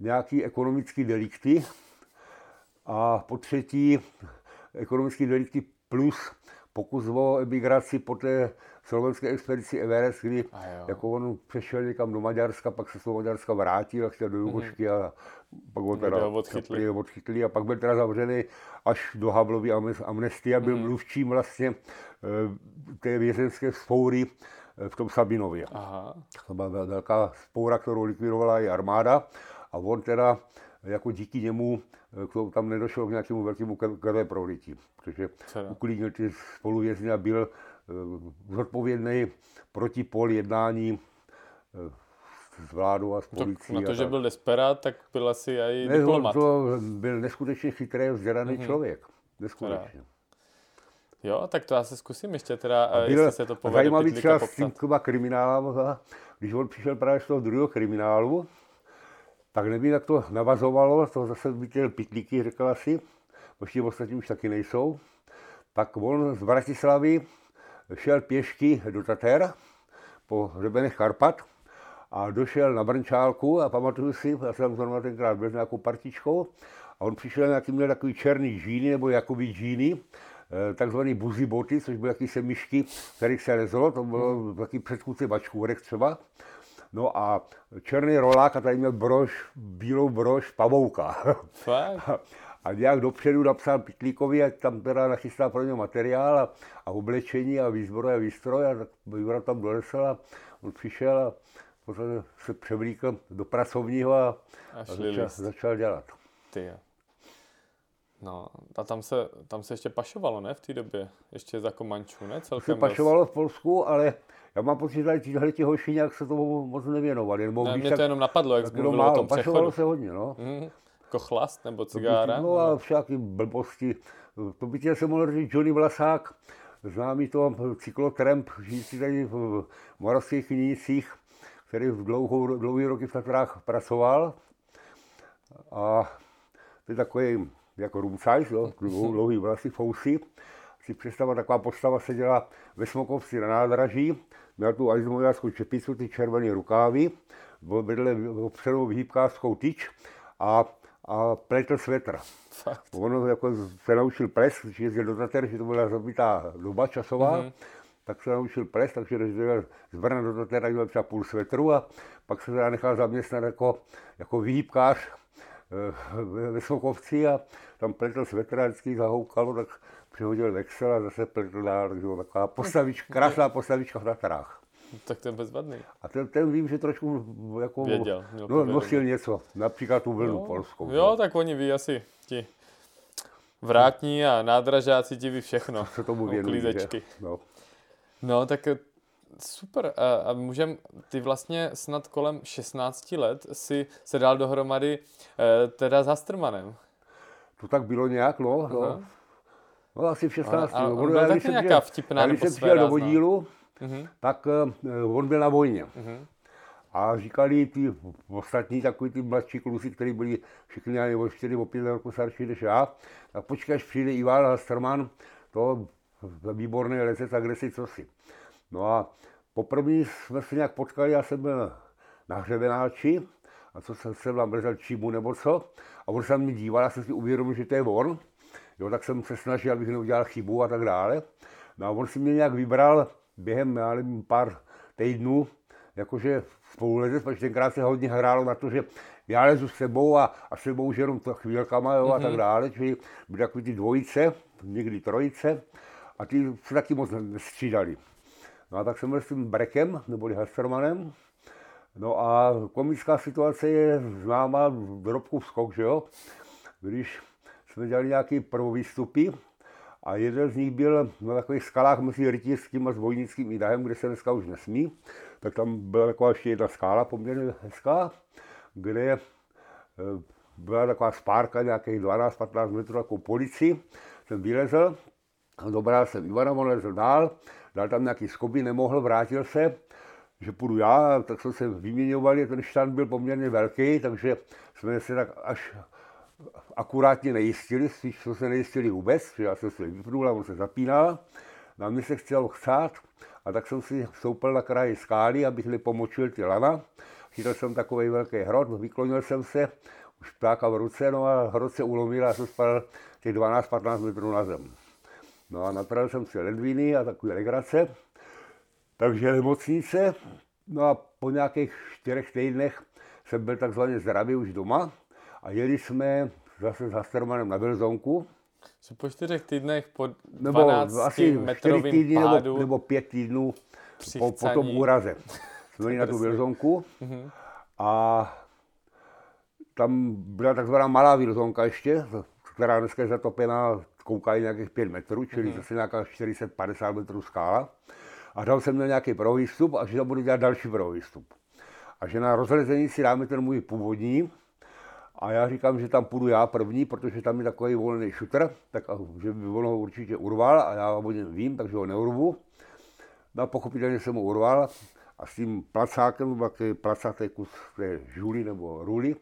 nějaký ekonomický delikty. A po třetí ekonomický delikty plus pokus o emigraci po té slovenské expedici Everest, kdy jako on přešel někam do Maďarska, pak se z toho Maďarska vrátil a chtěl do Jugošky mm-hmm. a pak ho teda odchytli. odchytli. a pak byl teda zavřený až do Havlovy amnestie a byl mm-hmm. mluvčím vlastně e, té vězenské spoury e, v tom Sabinově. Aha. To byla velká spoura, kterou likvidovala i armáda a on teda jako díky němu Eh, k tomu tam nedošlo k nějakému velkému krve prolití, protože uklidnil ty spoluvězně a byl eh, zodpovědný proti pol jednání eh, s vládou a s policií. Na to, že byl desperát, tak byl asi i ne, diplomat. To byl neskutečně chytrý, vzdělaný mm-hmm. člověk. Neskutečně. Jo, tak to já se zkusím ještě teda, a byl jestli se to povede zajímavý třeba s tím kriminálem, když on přišel právě z toho druhého kriminálu, tak nevím, jak to navazovalo, to zase viděl pitlíky, řekla si, možná ostatní už taky nejsou. Tak on z Bratislavy šel pěšky do Tater po hřebenech Karpat a došel na Brnčálku a pamatuju si, já jsem zrovna tenkrát byl nějakou partičkou a on přišel nějaký, měl takový černý džíny nebo jakoby džíny, eh, takzvaný buzy boty, což byly jakýsi myšky, kterých se lezlo, to bylo taky předchůdce bačkůrek třeba. No a černý rolák a tady měl brož, bílou brož pavouka. Fakt? A nějak dopředu napsal Pitlíkovi, ať tam teda nachystá pro ně materiál a, a oblečení a výzbroj a výstroj a tak Jura tam donesl a on přišel a potom se převlíkl do pracovního a, a, a začal, začal dělat. Ty No a tam se, tam se ještě pašovalo, ne, v té době? Ještě za Komančů, ne? Celkem se pašovalo v Polsku, ale já mám pocit, že tyhle ti hoši nějak se tomu moc nevěnovali. Nebo ne, mě to jenom napadlo, jak mluvil málo, o tom Pašovalo se hodně, no. Mm, jako chlast nebo cigára? No a všaký blbosti. To by tě se mohl říct Johnny Vlasák, známý to cyklotramp, žijící tady v moravských knížcích, který v dlouhou, dlouhý roky v Tatrách pracoval. A to je takový jako rumcajs, jo, dlouhý vlasy, fousy. Si představit, taková postava seděla ve Smokovci na nádraží, měl tu aizmojářskou čepicu, ty červené rukávy, vedle opřenou vyhýbkářskou tyč a, a pletl svetr. Fakt. On jako se naučil ples, když jezdil do Tater, že to byla zabitá doba časová, mm-hmm. tak se naučil ples, takže když jel z Brna do Tatera, měl třeba půl svetru a pak se teda nechal zaměstnat jako, jako výhýbkář eh, ve Sokovci a tam pletl svetr a vždycky zahoukalo, tak přihodil vexel a zase pletl dál, takže taková postavička, krásná postavička v Tatrách. Tak ten bezvadný. A ten, ten vím, že trošku jako Věděl, no, nosil něco, například tu vlnu no, polskou. Jo, no. tak oni ví asi ti vrátní a nádražáci ti ví všechno. Co tomu věnují, no. no, tak eh, super. A, a můžem, ty vlastně snad kolem 16 let si se dal dohromady eh, teda za Strmanem. To tak bylo nějak, no. no. No asi v 16. A, a on byl taky nějaká vtipná Když jsem přijel do vodílu, uh-huh. tak uh, on byl na vojně. Uh-huh. A říkali ty ostatní takový ty mladší kluci, kteří byli všichni ani o 4, o 5 roku starší než já, tak počkej, až přijde Ivan Hasterman, to výborný lezec a kde si co si. No a poprvé jsme se nějak potkali, já jsem byl na hřebenáči, a co jsem se vám brzal čímu nebo co, a on se na mě díval, já jsem si uvědomil, že to je on, Jo, tak jsem se snažil, abych neudělal chybu a tak dále. No a on si mě nějak vybral během, já nevím, pár týdnů, jakože spolulezec, protože tenkrát se hodně hrálo na to, že já lezu s sebou a, a s sebou už jenom to chvílkama jo, mm-hmm. a tak mhm. dále, čili byly takové ty dvojice, někdy trojice a ty se taky moc nestřídali. No a tak jsem byl s tím Brekem, neboli Hastermanem, No a komická situace je známá v drobku skok, že jo? Když jsme dělali nějaké prvovýstupy a jeden z nich byl na takových skalách mezi rytířským a zvojnickým Idahem, kde se dneska už nesmí. Tak tam byla taková ještě jedna skála poměrně hezká, kde eh, byla taková spárka nějakých 12-15 metrů jako policii. Jsem vylezl, dobral jsem Ivana, on lezl dál, dal tam nějaký skoby, nemohl, vrátil se, že půjdu já, tak jsme se vyměňovali, ten štand byl poměrně velký, takže jsme se tak až akurátně nejistili, spíš co se nejistili vůbec, že já jsem se vypnul a on se zapínal. Na mě se chtěl chcát a tak jsem si stoupil na kraji skály, abych nepomočil ty lana. Chytil jsem takový velký hrot, vyklonil jsem se, už ptáka v ruce, no a hrot se ulomil a jsem spadl těch 12-15 metrů na zem. No a napravil jsem si ledviny a takové legrace. Takže nemocnice. No a po nějakých čtyřech týdnech jsem byl takzvaně zdravý už doma a jeli jsme zase s Hastermanem na Bilzonku. Že po čtyřech týdnech po Nebo 12 asi čtyři metrovým týdny pádu nebo, nebo pět týdnů po, po tom úraze. Jsme jeli na tu Drsný. Bilzonku a tam byla takzvaná malá Bilzonka ještě, která dneska je zatopená, koukají nějakých 5 metrů, čili zase nějaká 450 metrů skála. A tam jsem měl nějaký prohýstup a že tam budu dělat další prohýstup. A že na rozlezení si dáme ten můj původní, a já říkám, že tam půjdu já první, protože tam je takový volný šutr, tak že by on ho určitě urval a já o něm vím, takže ho neurvu. No a pochopitelně jsem ho urval a s tím placákem, takový placatý kus té žuly nebo ruly,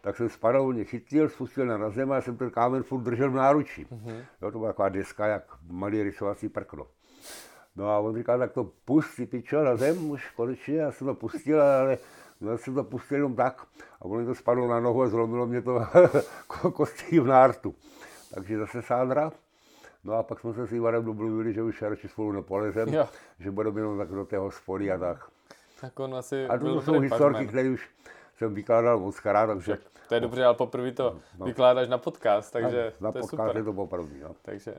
tak jsem spadl, on mě chytil, spustil na zem a jsem ten kámen furt držel v náručí. Mm-hmm. Jo, to byla taková deska, jak malý rysovací prkno. No a on říkal, tak to pust, ty pičo, na zem už konečně, já jsem to pustil, ale já jsem to pustil jenom tak a ono to spadlo na nohu a zlomilo mě to kostí v nártu. Takže zase sádra. No a pak jsme se s Ivanem domluvili, že už radši spolu nepolezem, Jo. že budeme jenom tak do té hospody a tak. Tak on asi A to jsou historky, které už jsem vykládal moc krát, takže Tak to je dobře, ale poprvé to vykládáš na podcast, takže na to je podcast super. je to popravdě. No. Takže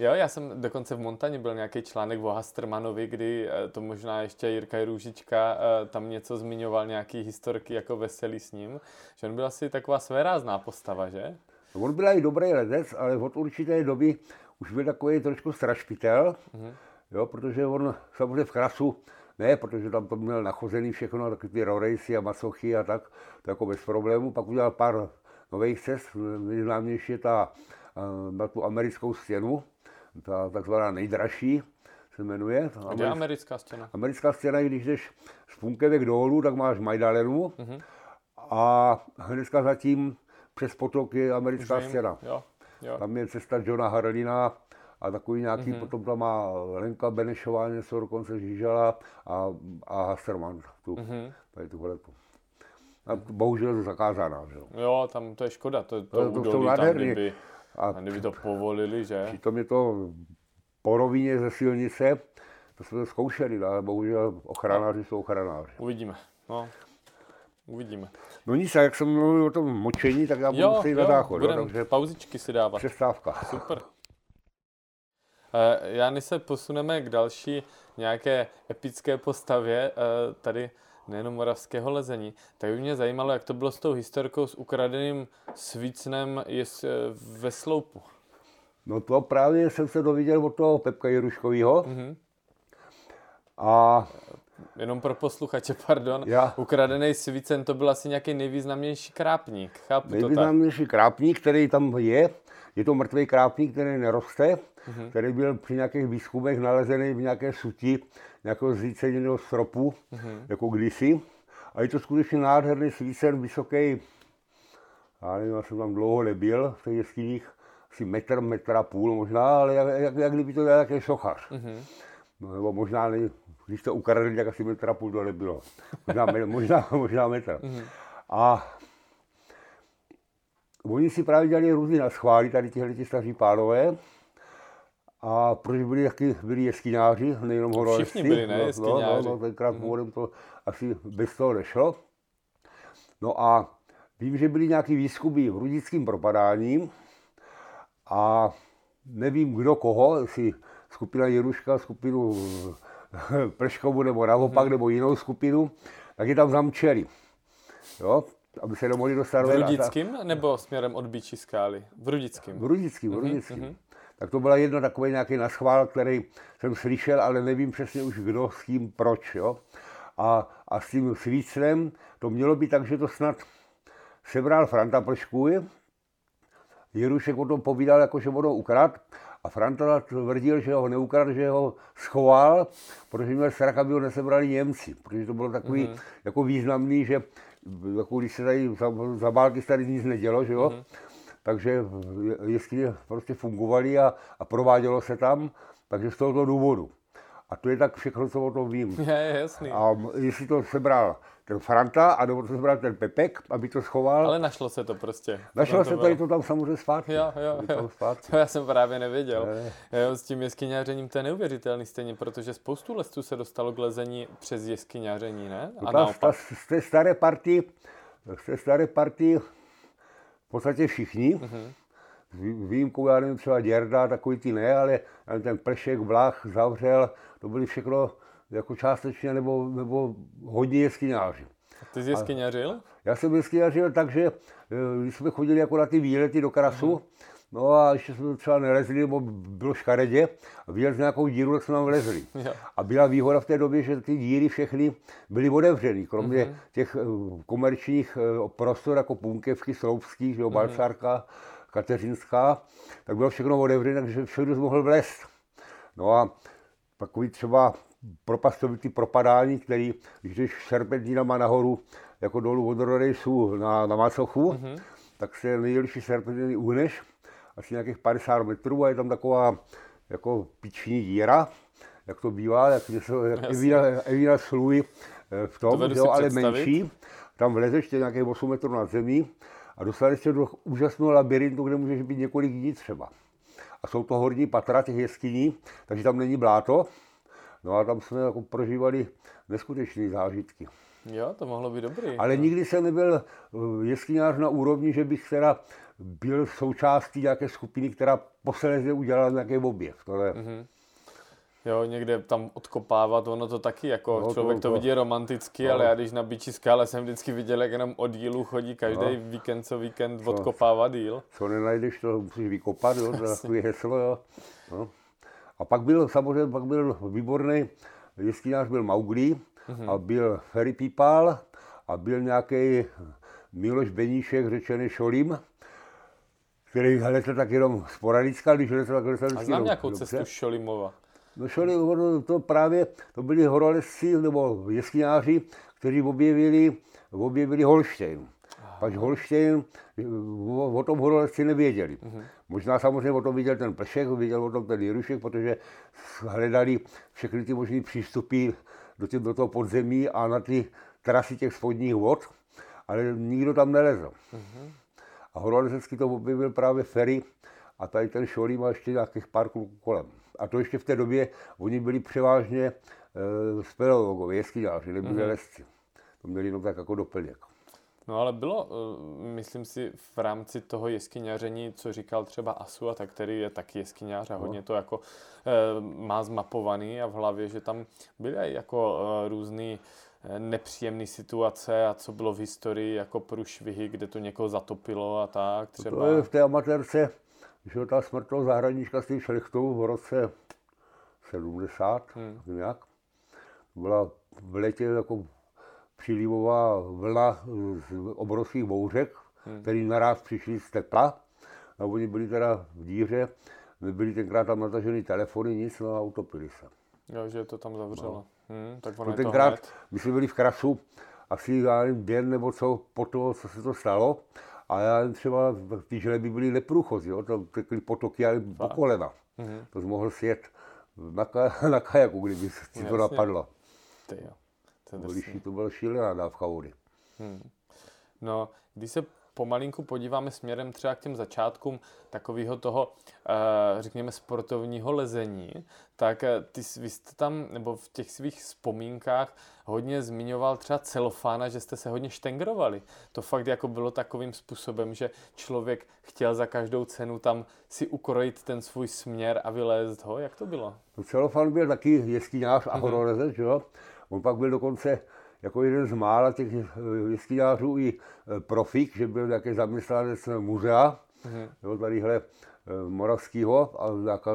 jo, já jsem dokonce v Montaně byl nějaký článek o Hastermanovi, kdy eh, to možná ještě Jirka Růžička eh, tam něco zmiňoval, nějaký historky jako veselý s ním, že on byl asi taková svérázná postava, že? On byl i dobrý letec, ale od určité doby už byl takový trošku strašpitel, mm-hmm. jo, protože on samozřejmě v krasu, ne, protože tam to měl nachozený všechno, taky ty rorejsy a masochy a tak, to jako bez problémů. Pak udělal pár nových cest, nejznámější je ta eh, na tu americkou stěnu, ta takzvaná nejdražší se jmenuje. Ta Kde je americ- americká stěna? Americká scéna, když jdeš z Punkevek dolů, tak máš Majdalenu Mhm. a hnedka zatím přes potok je americká Vím. scéna. Jo, jo. Tam je cesta Johna Harlina a takový nějaký, mm-hmm. potom tam má Lenka Benešová něco dokonce žížala a, a Hasterman, tu, mm-hmm. tady tuhle tu. A bohužel je to zakázaná, že jo. Tam to je škoda, to, to, To- to jsou údolí tam, nádherný. kdyby, A a kdyby to povolili, že? přitom je to po rovině ze silnice, to jsme to zkoušeli, ale bohužel ochranáři jsou ochranáři. Uvidíme, no. Uvidíme. No nic, a jak jsem mluvil o tom močení, tak já budu Jo, stejně na záchod, jo, takže pauzičky si dávat. přestávka. Super. Eh, Já než se posuneme k další nějaké epické postavě eh, tady nejenom moravského lezení, tak by mě zajímalo, jak to bylo s tou historkou s ukradeným svícnem eh, ve sloupu. No to právě jsem se dověděl od toho Pepka Jiruškovýho. Mhm. Mm-hmm. A Jenom pro posluchače, pardon. Já. Ukradený svícen to byl asi nějaký nejvýznamnější krápník. Chápu to tak. nejvýznamnější krápník, který tam je, je to mrtvý krápník, který neroste. Mm-hmm. který byl při nějakých výzkumech nalezený v nějaké suti nějakého zříceněného stropu, Mhm. mm-hmm. jako kdysi. A je to skutečně nádherný svícen, vysoký, já nevím, já jsem tam dlouho nebyl v těch jeskyních, asi metr, metr a půl možná, ale jak, jak, jak kdyby to dělal nějaký sochař. Mhm. Mm-hmm. No, nebo možná, ne, když to ukradli, tak asi metr a půl to nebylo. Možná, možná, možná metr. Mm-hmm. A oni si právě dělali různý naschvály, tady tihle ti staří pánové. A proč byli taky byli jeskynáři, nejenom horolezci. Všichni byli, ne, No, no, no, no, tenkrát původem to asi bez toho nešlo. No a vím, že byly nějaký výzkumy v rudickým propadáním a nevím kdo koho, jestli skupina Jiruška, skupinu Prškovu nebo naopak, Mhm. nebo jinou skupinu, tak je tam zamčeli. Jo, aby se nemohli dostat V ta- Rudickým nebo směrem od Bíčí skály? V Rudickým. v Rudickým, v Rudickým. Tak to byla jedna takový nějaký naschvál, který jsem slyšel, ale nevím přesně už kdo, s kým, proč. Jo? A, a s tím svícnem to mělo být tak, že to snad sebral Franta Plškůj, Jirušek o tom povídal, jako že ho ukrad a Franta tvrdil, že ho neukradl, že ho schoval, protože měl strach, aby ho nesebrali Němci, protože to bylo takový mm-hmm. jako významný, že jako když se tady za, za války tady nic nedělo, že jo, takže jeskyně prostě fungovaly a, a provádělo se tam, takže z tohoto důvodu. A to je tak všechno, co o tom vím. Je, je jasný. A jestli to sebral ten Franta, a nebo to sebral ten Pepek, aby to schoval. Ale našlo se to prostě. Našlo se bylo. tady to tam samozřejmě zpátky. Jo, jo, Je to jo. zpátky. To já jsem právě nevěděl. Ne. Jo, s tím jeskyňářením to je neuvěřitelný stejně, protože spoustu lesců se dostalo k lezení přes jeskyňáření, ne? A No ta, ta, z té staré partii, z té staré partii v podstatě všichni, Mhm. s výjimkou, já nevím, třeba Děrda, takový ty ne, ale ten Plešek, Vlach, Zavřel, to byly všechno jako částečně nebo, nebo hodně jeskyňáři. Ty jsi jeskyňařil? Já jsem jeskyňařil tak, že eh, když jsme chodili jako na ty výlety do Karasu, no a ještě jsme třeba nelezli, nebo bylo škaredě, a viděli jsme nějakou díru, tak jsme tam vlezli. A byla výhoda v té době, že ty díry všechny byly otevřený, kromě Mhm. těch eh, komerčních eh, prostor, jako Punkevky, Sloupský, že jo, Balcárka, Kateřinská, tak bylo všechno otevřené, takže jsi mohl vlézt. No a takový třeba propastovitý propadání, který, když jdeš serpentínama nahoru, jako dolů od Rodejsu na, na Macochu, Mhm. tak se nejdelší serpentiny uhneš, asi nějakých 50 metrů a je tam taková jako piční díra, jak to bývá, jak, něco, jak Evína Sluj eh, v tom, Dovedu jo, ale představit. menší. Tam vlezeš tě nějakých 8 metrů nad zemí a dostaneš se do úžasného labirintu, kde můžeš být několik dní třeba. A jsou to horní patra těch jeskyní, takže tam není bláto. No a tam jsme jako prožívali neskutečné zážitky. Jo, to mohlo být dobrý. Ale nikdy jsem nebyl eh, jeskyňář na úrovni, že bych teda byl součástí nějaké skupiny, která posledně udělala nějaký objev. To ne. Mhm. Jo, někde tam odkopávat, ono to taky jako No, člověk to, to- vidí romanticky, no. ale já když na Biči skále jsem vždycky viděl, jak jenom od dílu chodí každý No. víkend co víkend odkopávat díl. Co nenajdeš, to musíš vykopat, jo, to je heslo. Jo. No. A pak byl samozřejmě pak byl výborný jeskyňář byl Mauglí a byl Ferry Pípal a byl nějaký Miloš Beníšek, řečený Šolim, který hledal tak jenom sporadická, když hledal tak hledal A znám nějakou dobře. cestu Šolimova. No šli, ono, to právě, to byli horolezci nebo jeskyňáři, kteří objevili, objevili Holštejn. Pač Holštejn o, o tom horolezci nevěděli. Možná samozřejmě o tom viděl ten Plešek, viděl o tom ten Jirušek, protože hledali všechny ty možné přístupy do, tě, do toho podzemí a na ty trasy těch spodních vod, ale nikdo tam nelezl. A horolezecky to objevil právě Ferry a tady ten Šolí má ještě nějakých pár kluků kolem. A to ještě v té době, oni byli převážně e, speleologové, jeskyňáři, nebyli mm-hmm. lesci. To měli jenom tak jako doplněk. No ale bylo, eh, myslím si, v rámci toho jeskyňaření, co říkal třeba Asu, a tak který je taky jeskyňář a hodně to jako eh, má zmapovaný a v hlavě, že tam byly jako eh, různý nepříjemné situace a co bylo v historii jako průšvihy, kde to někoho zatopilo a tak třeba. To je v té amatérce, že ta smrt toho zahranička s tím šlechtou v roce 70, hmm. nějak. Byla v létě jako přílivová vlna z obrovských bouřek, hmm. který naraz přišli z tepla. A oni byli teda v díře, nebyli tenkrát tam natažený telefony, nic, no a utopili se. Jo, že to tam zavřelo. No. Hmm, tak ono to tenkrát, my jsme byli v Krasu, asi já nevím, den nebo co po toho, co se to stalo. A já třeba ty želeby byly neprůchozí, jo, tam tekly potoky ale po kolena. Mhm. To jsi mohl sjet na, ka- na kajaku, kdyby si to Jasně. napadlo. Ty jo. To To, to byla šílená dávka vody. No, když se pomalinku podíváme směrem třeba k těm začátkům takového toho, eh, řekněme, sportovního lezení, tak eh, ty, vy jste tam, nebo v těch svých vzpomínkách hodně zmiňoval třeba celofána, že jste se hodně štengrovali. To fakt jako bylo takovým způsobem, že člověk chtěl za každou cenu tam si ukrojit ten svůj směr a vylézt ho. Jak to bylo? No, Celofan byl taky jeskyňář Mhm. a horolezec, že jo. On pak byl dokonce jako jeden z mála těch jeskyňářů i eh, profik, že byl nějaký zaměstnanec muzea, Mhm. jo, tadyhle eh, Moravského, a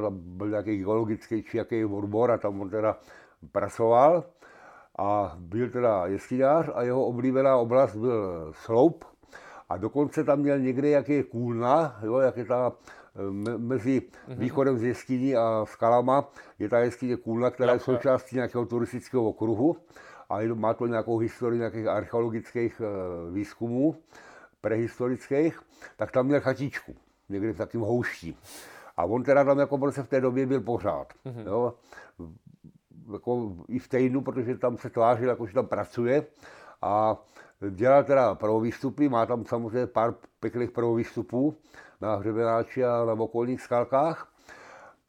byl nějaký geologický či jaký odbor a tam on teda pracoval. A byl teda jeskyňář a jeho oblíbená oblast byl sloup. A dokonce tam měl někde, jak je kůlna, jo, jak je ta me- mezi východem z jeskyní a skalama, je ta jeskyně kůlna, která je součástí nějakého turistického okruhu. A má to nějakou historii nějakých archeologických eh, výzkumů, prehistorických, tak tam měl chatičku, někde v takým houští. A on teda tam jako prostě v té době byl pořád. Mm-hmm. Jo? Jako i v týdnu, protože tam se tvářil, jako že tam pracuje. A dělal teda prvovýstupy, má tam samozřejmě pár pěkných prvovýstupů na hřebenáči a na okolních skalkách.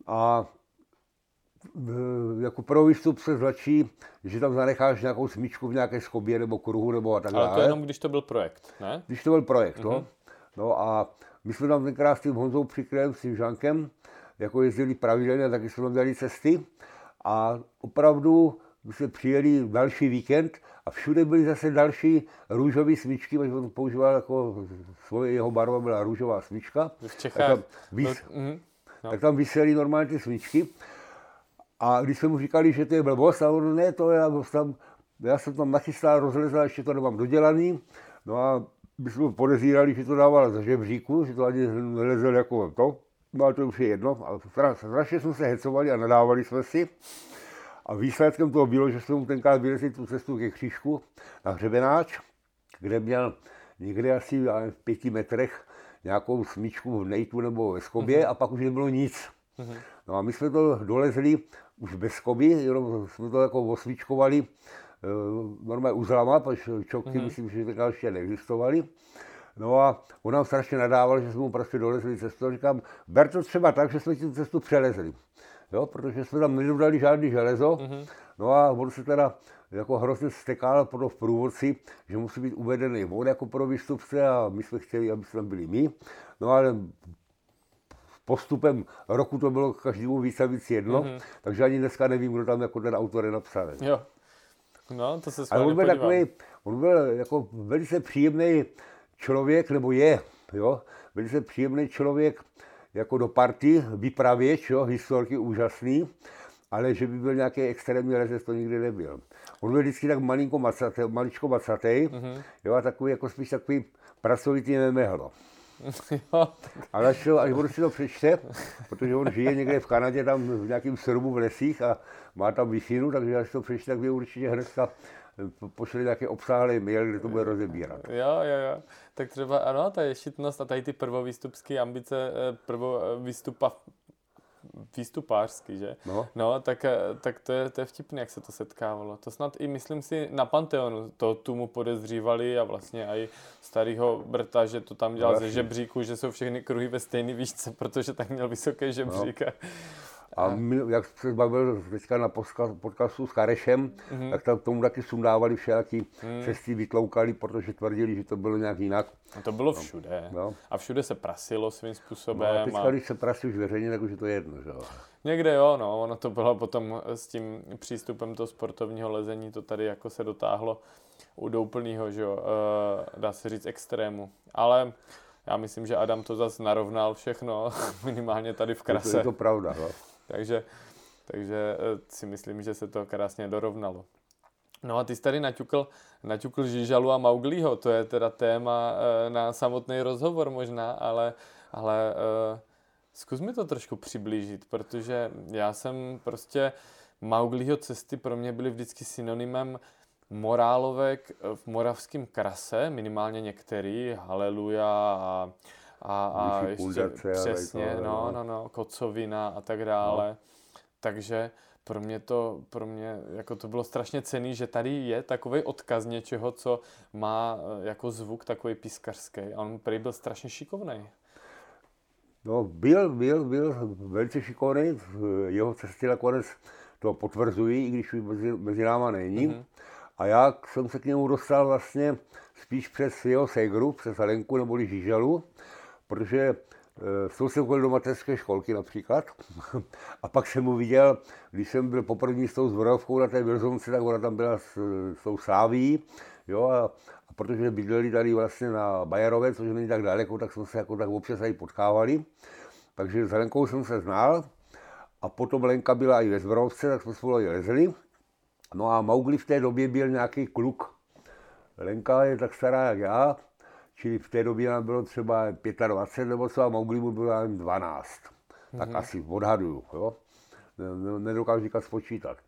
A jako prvovýstup se začí, že tam zanecháš nějakou smyčku v nějaké skobě nebo kruhu nebo a tak dále. Ale to jenom, když to byl projekt, ne? Když to byl projekt, mm-hmm. no. No a my jsme tam tenkrát s tím Honzou Přikrem, s tím Žankem, jako jezdili pravidelně, taky jsme tam dělali cesty. A opravdu my jsme přijeli další víkend a všude byly zase další růžové smyčky, protože on používal jako svoje, jeho barva byla růžová smyčka. V Čechách. Tak tam, vys, no, mm, no. tak tam vysely normálně ty smyčky. A když jsme mu říkali, že to je blbost, a on ne, to já, tam, já jsem tam nachystal, rozlezl, ještě to nemám dodělaný. No a my jsme podezírali, že to dával za žebříku, že to ani nelezel jako to. No ale to už je jedno. A strašně jsme se hecovali a nadávali jsme si. A výsledkem toho bylo, že jsme mu tenkrát vylezli tu cestu ke křížku na hřebenáč, kde měl někde asi v pěti metrech nějakou smyčku v nejtu nebo ve skobě mm-hmm. a pak už nebylo nic. Mm-hmm. No a my jsme to dolezli už bez skoby, jenom jsme to jako osvíčkovali e, normálně uzlama, protože čoky mm-hmm. myslím, že tenkrát ještě neexistovaly. No a on nám strašně nadával, že jsme mu prostě dolezli cestu. A říkám, ber to třeba tak, že jsme tu cestu přelezli jo, protože jsme tam nedodali žádný železo. Mm-hmm. No a on se teda jako hrozně stekal pro v průvodci, že musí být uvedený on jako pro výstupce a my jsme chtěli, aby jsme byli my. No ale postupem roku to bylo každému víc a víc jedno, mm-hmm. takže ani dneska nevím, kdo tam jako ten autor je napsaný. Jo. No, to se Ale on byl takový, on byl jako velice příjemný člověk, nebo je, jo, velice příjemný člověk, jako do party, vypravěč, jo, historky úžasný, ale že by byl nějaký extrémní rezec, to nikdy nebyl. On byl vždycky tak malinko macatý, maličko macatý, mm-hmm. jo, a takový, jako spíš takový pracovitý nemehlo. Ale až, to, až on si to přečte, protože on žije někde v Kanadě, tam v nějakém srbu v lesích a má tam wi takže až to přečte, tak by určitě hnedka pošli nějaký obsáhlý mail, kde to bude rozebírat. Jo, jo, jo. Tak třeba ano, ta ješitnost a tady ty prvovýstupské ambice, eh, prvovýstupa výstupářský, že? No, no tak, eh, tak to, je, to je vtipný, jak se to setkávalo. To snad i, myslím si, na Panteonu to tu mu podezřívali a vlastně i starého Brta, že to tam dělal no, ze žebříku, že jsou všechny kruhy ve stejné výšce, protože tak měl vysoké žebřík. No. A my, jak se bavil teďka na podcastu s Karešem, mm-hmm. tak tam tomu taky sundávali všelijaký mm. cesty, vytloukali, protože tvrdili, že to bylo nějak jinak. A to bylo všude. No. A všude se prasilo svým způsobem. No a teďka, a... když se prasí už veřejně, tak už je to jedno, že jo. Někde jo, no, ono to bylo potom s tím přístupem toho sportovního lezení, to tady jako se dotáhlo u douplného, že jo, uh, dá se říct extrému. Ale já myslím, že Adam to zase narovnal všechno, minimálně tady v krase. To je to pravda, no. Takže, takže eh, si myslím, že se to krásně dorovnalo. No a ty jsi tady naťukl, naťukl Žižalu a Maugliho, to je teda téma eh, na samotný rozhovor možná, ale, ale uh, zkus mi to trošku přiblížit, protože já jsem prostě Maugliho cesty pro mě byly vždycky synonymem morálovek v moravském krase, minimálně některý, Haleluja a a, a ještě přesně, no, no, no, no, kocovina a tak dále. No. Takže pro mě to, pro mě jako to bylo strašně cený, že tady je takový odkaz něčeho, co má eh, jako zvuk takový pískařský. A on prý byl strašně šikovný. No, byl, byl, byl velice šikovný, jeho cesty nakonec to potvrzují, i když mezi, mezi náma není. Mm-hmm. A já jsem se k němu dostal vlastně spíš přes jeho segru, přes Alenku neboli Žižalu, protože jsou se okolo do mateřské školky například. A pak jsem mu viděl, když jsem byl poprvé s tou zbrojovkou na té Vilzonce, tak ona tam byla s, s tou Sáví, jo, a, a protože bydleli tady vlastně na Bajerové, což není tak daleko, tak jsme se jako tak občas tady potkávali. Takže s Lenkou jsem se znal a potom Lenka byla i ve zbrojovce, tak jsme spolu lezli. No a Maugli v té době byl nějaký kluk. Lenka je tak stará jak já, čili v té době nám bylo třeba 25 nebo co a Mowgli mu bylo jen 12. Mm-hmm. Tak mhm. asi odhaduju, jo. Nedokážu říkat spočítat.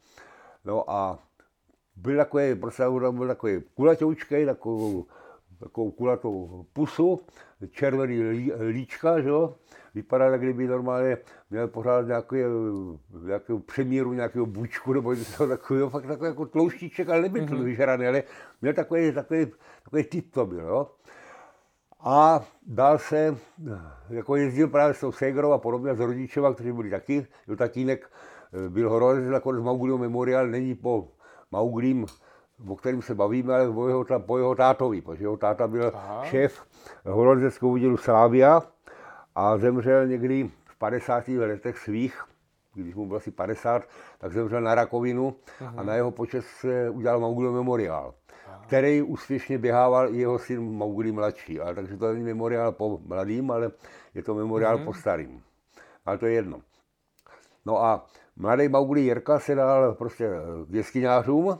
No a byl takový, prostě tam byl takový kulatoučkej, takovou, takovou kulatou pusu, červený lí, líčka, že jo, vypadá, jak kdyby normálně měl pořád nějaký, nějakou přemíru, nějakého bučku, nebo něco takového, fakt takový jako tlouštíček, ale nebyl mm-hmm. vyžraný, ale měl takový, takový, takový typ to byl, jo. A dál se, jako jezdil právě s tou Segrou a podobně, s rodičema, kteří byli taky, jo, tatínek byl horolez, nakonec Mauglio Memorial není po Mauglim, o kterém se bavíme, ale po jeho, po jeho tátovi, protože jeho táta byl Aha. šéf horolezeckého údělu Slávia a zemřel někdy v 50. letech svých, když mu bylo asi 50, tak zemřel na rakovinu Aha. a na jeho počest se udělal Mauglio Memorial který úspěšně běhával i jeho syn Mowgli mladší. Ale, takže to není memoriál po mladým, ale je to memoriál mm-hmm. po starým. Ale to je jedno. No a mladý Mowgli Jirka se dal prostě k jeskyňářům,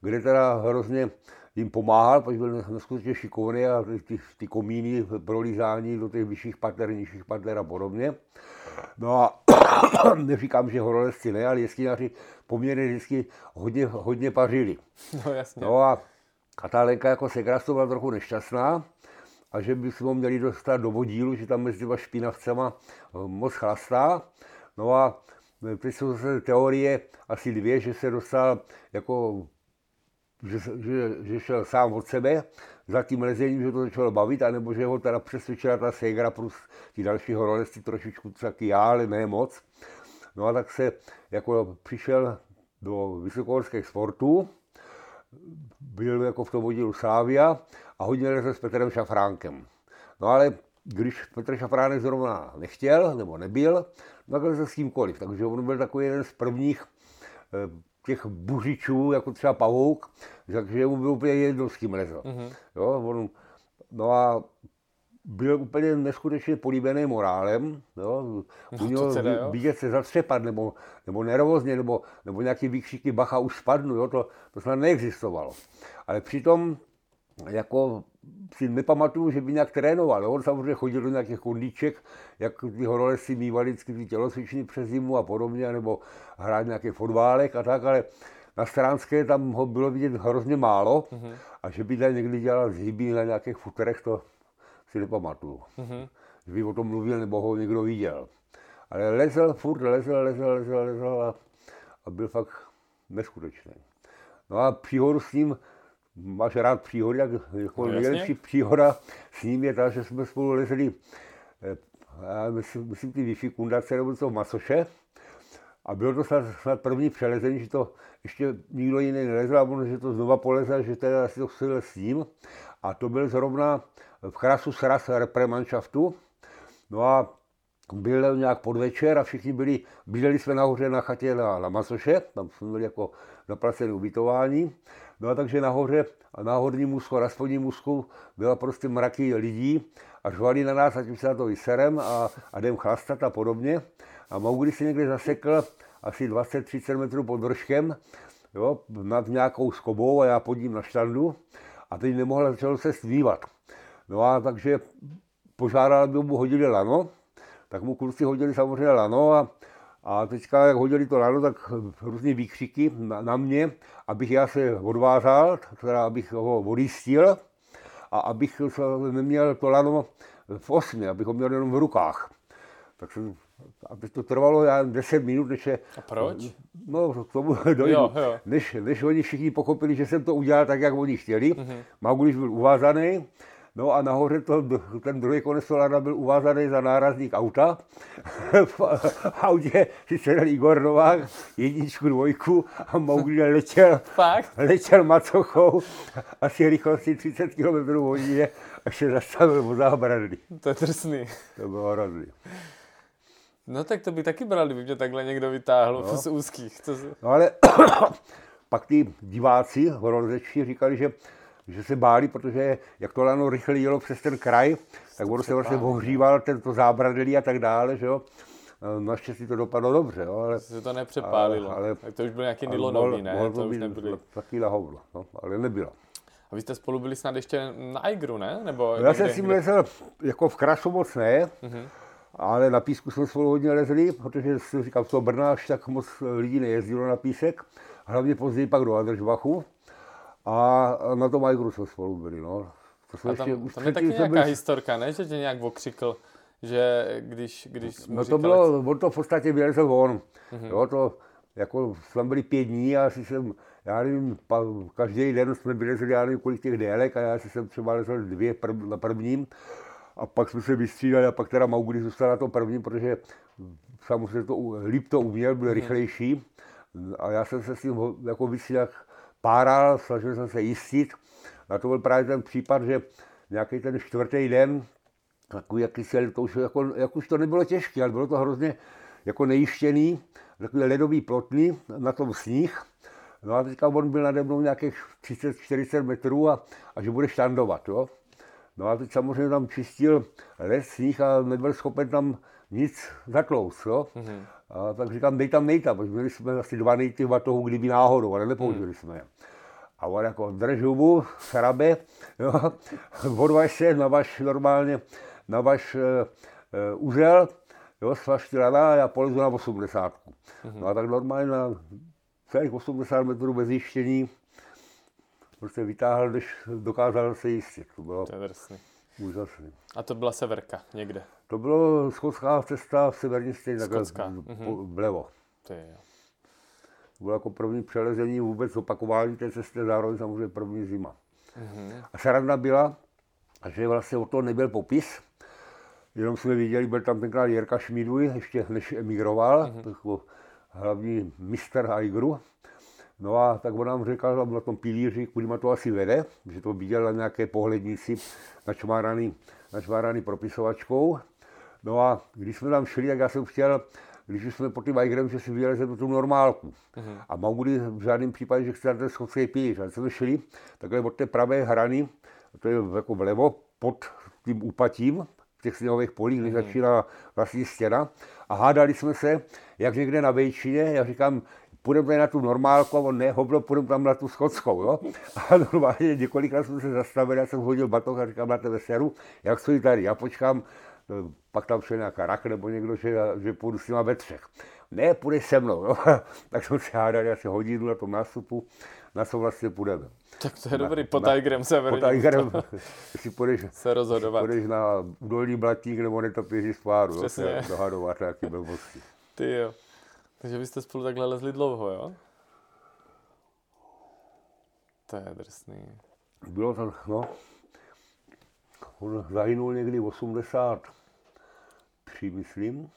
kde teda hrozně jim pomáhal, protože byl neskutečně šikovný a ty, ty komíny prolízání do těch vyšších pater, nižších pater a podobně. No a neříkám, že horolezci ne, ale jeskyňáři poměrně vždycky hodně, hodně pařili. No jasně. No a a ta Lenka jako segrastu byla trochu nešťastná a že bychom ho měli dostat do vodílu, že tam mezi těma špinavcema eh, moc chlastá. No a eh, teď jsou zase teorie asi dvě, že se dostal jako že, že, že šel sám od sebe za tím lezením, že to začalo bavit, anebo že ho teda přesvědčila ta Segra plus ti další horolezci trošičku taky já, ale ne moc. No a tak se jako přišel do vysokohorských sportů, byl jako v tom oddílu Sávia a hodně lezl s Petrem Šafránkem. No ale když Petr Šafránek zrovna nechtěl nebo nebyl, no tak se s kýmkoliv. Takže on byl takový jeden z prvních eh, těch buřičů, jako třeba pavouk, takže mu byl úplně jedno, s kým lezl. Mm-hmm. Jo, on, no a byl úplně neskutečně políbený morálem. Jo. U něho vidět se zatřepat, nebo, nebo nervózně, nebo, nebo nějaký výkřiky bacha už spadnu, jo, to, to snad neexistovalo. Ale přitom jako si nepamatuju, že by nějak trénoval. On samozřejmě chodil do nějakých kondíček, jak ty horolezci mývali vždycky ty tělocvičny přes zimu a podobně, nebo hrát nějaký fotbálek a tak, ale na Stránské tam ho bylo vidět hrozně málo mm-hmm. a že by tam někdy dělal zhyby na nějakých futerech, to si nepamatuju. Mm-hmm. Že by o tom mluvil nebo ho někdo viděl. Ale lezl, furt lezl, lezl, lezl, lezl a, a byl fakt neskutečný. No a příhodu s ním, máš rád příhody, jak jako no, nejlepší příhoda s ním je ta, že jsme spolu lezli, eh, já myslím, myslím ty Wi-Fi kundace nebo v Masoše, a bylo to snad, snad první přelezení, že to ještě nikdo jiný nelezl a on, že to znova polezl, že teda asi to chtěl s ním. A to byl zrovna v Krasu Sras Repremannschaftu. No a byl nějak podvečer a všichni byli, bydleli jsme nahoře na chatě na, na Masoše, tam jsme byli jako zaplacené ubytování. No a takže nahoře, na horním musku, na spodním musku byla prostě mraky lidí a žvali na nás, ať už se na to vyserem a, a jdem chlastat a podobně. A Mowgli se někde zasekl asi 20-30 metrů pod vrškem, jo, nad nějakou skobou a já pod ním na štandu a teď nemohl začal se stvívat. No a takže požádal, aby mu hodili lano, tak mu kluci hodili samozřejmě lano a, a teďka, jak hodili to lano, tak různé výkřiky na, na mě, abych já se odvázal, teda abych ho odjistil a abych neměl to lano v osmi, abych ho měl jenom v rukách. Tak jsem aby to trvalo já 10 minut, než je... A proč? No, k tomu dojdu. Jo, jo. Než, než oni všichni pochopili, že jsem to udělal tak, jak oni chtěli. Mm-hmm. Maugliš byl uvázaný, no a nahoře to, ten druhý konec solára byl uvázaný za nárazník auta. v autě si sedl Igor Novák, jedničku, dvojku a Maugli letěl, Fakt? letěl macochou asi rychlosti 30 km hodině a se zastavil o zábradlí. To je drsný. To bylo hrozný. No tak to by taky bral, kdyby mě takhle někdo vytáhl no. z úzkých. To... No ale pak ty diváci horolezečtí říkali, že, že se báli, protože jak to lano rychle jelo přes ten kraj, tak ono se vlastně ohříval tento zábradlí a tak dále, že jo. Naštěstí to dopadlo dobře, jo, ale... Se to nepřepálilo, ale, ale, to už byl nějaký nylonový, ne? Mohl to, to už nebyly. Taky na hovno, no, ale nebylo. A vy jste spolu byli snad ještě na Igru, ne? Nebo no, já jsem si myslel, jako v Krasu moc ne, mm-hmm Ale na písku jsme spolu hodně lezli, protože říkám, z toho Brna až tak moc lidí nejezdilo na písek. Hlavně později pak do Adržbachu. A na tom Majgru jsme spolu byli. No. To jsme A tam, ještě, už tam je taky nějaká byli- historka, ne? Že tě nějak okřikl, že když, když No to bylo, on to v podstatě vylezl on. Mhm. Jo, to, jako jsme byli pět dní a asi jsem, já nevím, pa, každý den jsme vylezli, já nevím, kolik těch délek a já si jsem třeba lezl dvě prv, na prvním a pak jsme se vystřídali a pak teda Maury zůstal na tom prvním, protože samozřejmě to, líp to uměl, Mhm. byl rychlejší a já jsem se s tím ho- jako vysílak páral, snažil jsem se jistit. A to byl právě ten případ, že nějaký ten čtvrtý den, takový jaký se, to už, jako, jak už to nebylo těžké, ale bylo to hrozně jako nejištěný, takový ledový plotný, na tom sníh. No a teďka on byl nade mnou nějakých 30-40 metrů a, a že bude štandovat, jo. No a teď samozřejmě tam čistil les, sníh a nebyl schopen tam nic zatlouct, jo. Mhm. A tak říkám, dej tam nejta, protože měli jsme asi dva nejty batohu, kdyby náhodou, ale nepoužili jsme je. A on jako drž hubu, šrabe, jo, odvaž se, navaž normálně, navaž uh, uh, uzel, jo, svaž ty rada a já polezu na 80. No a tak normálně na celých 80 metrů bez jištění prostě vytáhl, když dokázal se jistit. To bylo To je drsný. úžasné. A to byla severka někde. To bylo skotská cesta v severní stěně, takhle po- vlevo. Ty jo. To bylo jako první přelezení vůbec opakování té cesty, zároveň samozřejmě první zima. A sranda byla, že vlastně o to nebyl popis, jenom jsme viděli, byl tam tenkrát Jirka Šmíduj, ještě než emigroval, mm-hmm. jako hlavní mistr Aigru. No a tak on nám říkal tam na tom pilíři, kudy to asi vede, že to viděl na nějaké pohlednici načmáraný, načmáraný propisovačkou. No a když jsme tam šli, tak já jsem chtěl, když jsme po tím Aigrem, že si vylezeme tu normálku. Mm-hmm. A Maury v žádném případě, že chce na ten schodský pilíř. A když jsme šli takhle od té pravé hrany, to je jako vlevo, pod tím úpatím, v těch sněhových polích, když začíná vlastní stěna. A hádali jsme se, jak někde na Vejčině, já říkám, půjdeme na tu normálku a on ne, hovno, půjdeme tam na tu schodskou, jo. A normálně několikrát jsme se zastavili, já jsem hodil batoh a říkám, máte ve seru, jak stojí tady, já počkám, pak tam šel nějaká rak nebo někdo, že, že půjdu s nima ve třech. Ne, půjdeš se mnou. No. tak jsme se hádali asi hodinu na tom nástupu, na co vlastně půjdeme. Tak to je na, dobrý, po na, Tigerem se vrátí. Po Tigerem, si půjdeš, se rozhodovat. půjdeš na dolní blatík nebo netopíři z páru, Přesně. no, se dohadovat nějaký blbosti. Ty jo. Takže vy jste spolu takhle lezli dlouho, jo? To je drsný. Bylo to, no, on zahynul někdy 80, přemýšlím.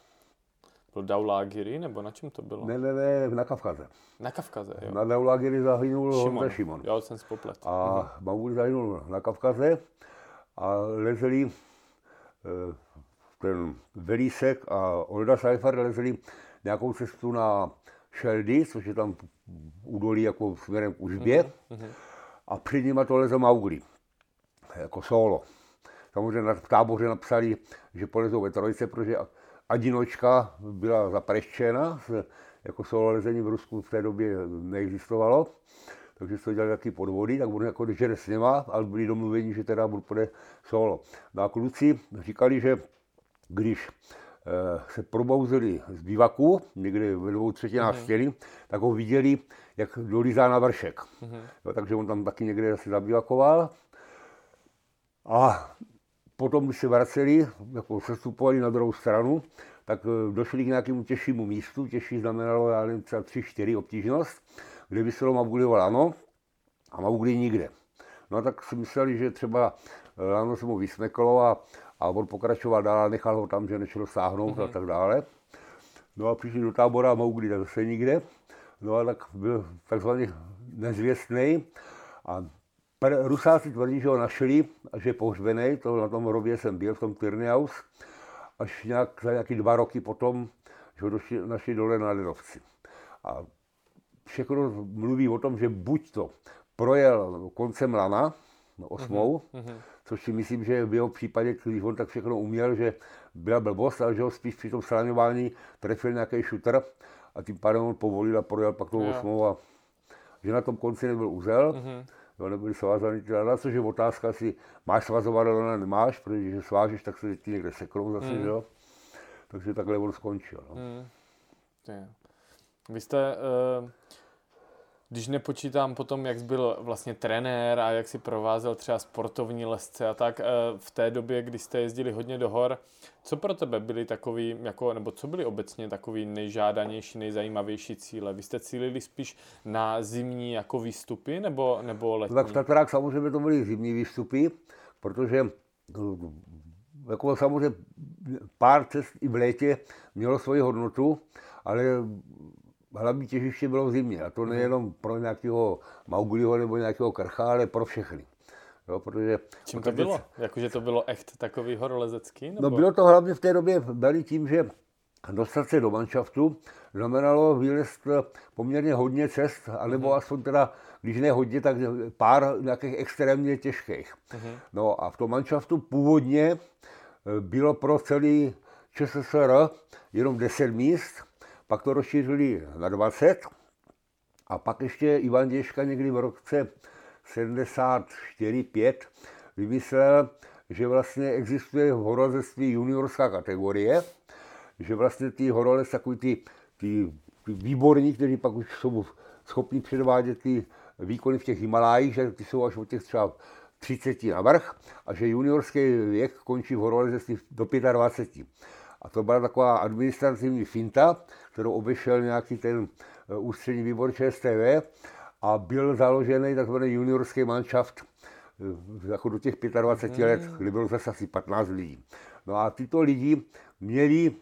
Byl daulagiri nebo na čem to bylo? Ne, ne, ne, na Kavkaze. Na Kavkaze, jo. Na daulagiri zahynul Šimon. Honza Šimon. Já jsem spoplet. A mhm. Mamuli zahynul na Kavkaze a leželi eh, ten velísek a Olda Seifer leželi nějakou cestu na Šeldy, což je tam údolí jako směrem k Užbě. Mhm, mhm. A před nimi to leze Maugli, jako solo. Samozřejmě na v táboře napsali, že polezou ve trojce, protože Adinočka byla zapreštěna, jako solo lezení v Rusku v té době neexistovalo, takže se to dělali taky podvody, tak on jako žene s něma, ale byli domluveni, že teda půjde solo. No a kluci říkali, že když eh, se probouzeli z bivaku, někde ve dvou třetinách stěny, tak ho viděli, jak dolízá na vršek. Jo, takže on tam taky někde asi zabivakoval. A potom, když se vraceli, jako sestupovali na druhou stranu, tak eh, došli k nějakému těžšímu místu, těžší znamenalo, já nevím, třeba 3-4 obtížnost, kde vyselo Mabuli lano a Mabuli nikde. No a tak si mysleli, že třeba eh, lano se mu vysmeklo a, a on pokračoval dál, nechal ho tam, že nešel sáhnout a tak dále. No a přišli do tábora a Mowgli zase nikde. No a tak byl takzvaný nezvěstný. A Rusáci tvrdí, že ho našli a že je pohřbený, to na tom hrobě jsem byl, v tom Tyrneaus, až nějak, za nějaký dva roky potom, že ho došli, našli dole na ledovci. A všechno mluví o tom, že buď to projel koncem lana, no, osmou, mm-hmm. což si myslím, že v jeho případě, když on tak všechno uměl, že byla blbost, ale že ho spíš při tom sraňování trefil nějaký šutr a tím pádem on povolil a projel pak tou osmou a že na tom konci nebyl uzel, mm-hmm. Jo, nebyly svázaný lana, což je otázka, jestli máš svazovat lana, nemáš, protože když svážeš, tak se ti někde seknou zase, mm. jo. takže takhle on skončil. No. Je. Vy jste, eh, když nepočítám potom, jak byl vlastně trenér a jak si provázel třeba sportovní lesce a tak, eh, v té době, kdy jste jezdili hodně do hor, co pro tebe byly takový, jako, nebo co byly obecně takový nejžádanější, nejzajímavější cíle? Vy jste cílili spíš na zimní jako výstupy nebo, nebo letní? No tak v Tatrách samozřejmě to byly zimní výstupy, protože no, jako samozřejmě pár cest i v létě mělo svoji hodnotu, ale hlavní těžiště bylo v zimě. A to nejenom pro nějakého Maugliho nebo nějakého krcha, ale pro všechny. Jo, protože, Čím to bylo? Jakože to bylo echt takový horolezecký? Nebo? No bylo to hlavně v té době dali tím, že dostat se do manšaftu znamenalo vylézt poměrně hodně cest, anebo mm-hmm. aspoň teda, když ne hodně, tak pár nějakých extrémně těžkých. Mm-hmm. No a v tom manšaftu původně bylo pro celý ČSSR jenom 10 míst, pak to rozšířili na 20 a pak ještě Ivan Děška někdy v roce 74-5 vymyslel, že vlastně existuje v horolezectví juniorská kategorie, že vlastně ty horolez, takový ty, ty, ty výborní, kteří pak už jsou schopni předvádět ty výkony v těch Himalájích, že ty jsou až od těch třeba 30 na vrch a že juniorský věk končí v horolezectví do 25. A to byla taková administrativní finta, kterou obešel nějaký ten eh, ústřední výbor ČSTV a byl založený takzvaný juniorský manšaft eh, jako do těch 25 hmm. let, kdy bylo zase asi 15 lidí. No a tyto lidi měli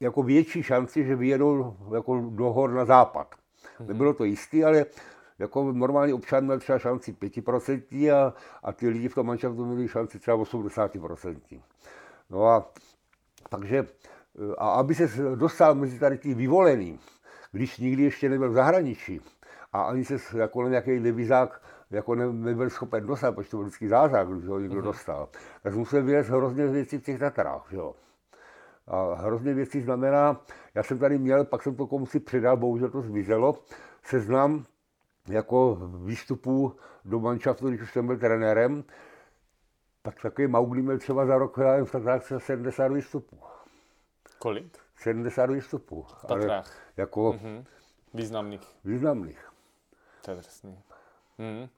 jako větší šanci, že vyjedou jako do hor na západ. Hmm. Nebylo to jistý, ale jako normální občan měl třeba šanci 5% a, a ty lidi v tom manšaftu měli šanci třeba 80%. No a takže, a aby se dostal mezi tady ty vyvolený, když nikdy ještě nebyl v zahraničí a ani se jako nějaký devizák jako ne, nebyl schopen dostat, protože to byl vždycky zázrak, když ho někdo mhm. dostal, tak musel vyjet hrozně věcí v těch Tatrách. Že jo. A hrozně věcí znamená, já jsem tady měl, pak jsem to komu si předal, bohužel to zmizelo, seznam jako výstupů do manšaftu, když už jsem byl trenérem, tak takový Maugli měl třeba za rok v Tatrách 70 výstupů. Kolik? 70 výstupů. V Tatrách. jako mm-hmm. Významných. Významných. To je drsný. Mm.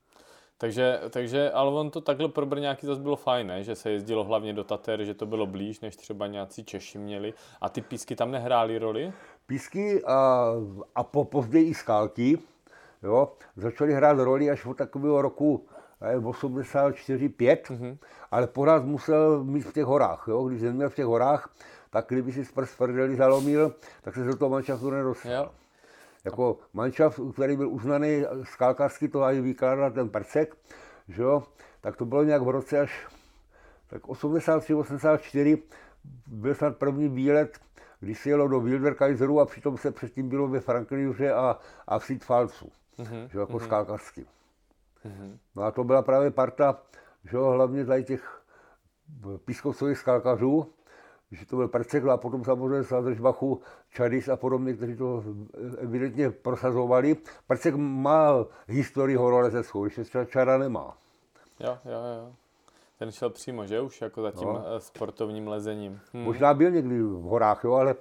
Takže, takže, ale on to takhle pro Brňáky zase bylo fajn, ne? že se jezdilo hlavně do Tater, že to bylo blíž, než třeba nějací Češi měli. A ty písky tam nehrály roli? Písky a, a po, později i skálky, jo, začaly hrát roli až od takového roku 84, 5, mm-hmm. ale pořád musel mít v těch horách. Jo? Když neměl v těch horách, tak kdyby si prst prdeli zalomil, tak se do toho manšaftu nedostal. Jo. Jako manšaft, který byl uznaný skalkařsky, to aj vykládal ten Percek, že jo? tak to bylo nějak v roce až tak 83, 84 byl snad první výlet, když se jelo do Wilderkaiseru a přitom se předtím bylo ve Franklinuře a, a v Sidfalcu, mm-hmm. že jako mm-hmm. skalkařsky. Mm-hmm. No a to byla právě parta, že jo, hlavně tady těch pískovcových skalkařů, že to byl Percekl a potom samozřejmě Sladržbachu, Čadis a podobně, kteří to evidentně prosazovali. Percek má historii horolezeckou, ještě třeba Čara nemá. Jo, jo, jo. Ten šel přímo, že už, jako za tím no. Eh, sportovním lezením. Hmm. Možná byl někdy v horách, jo, ale,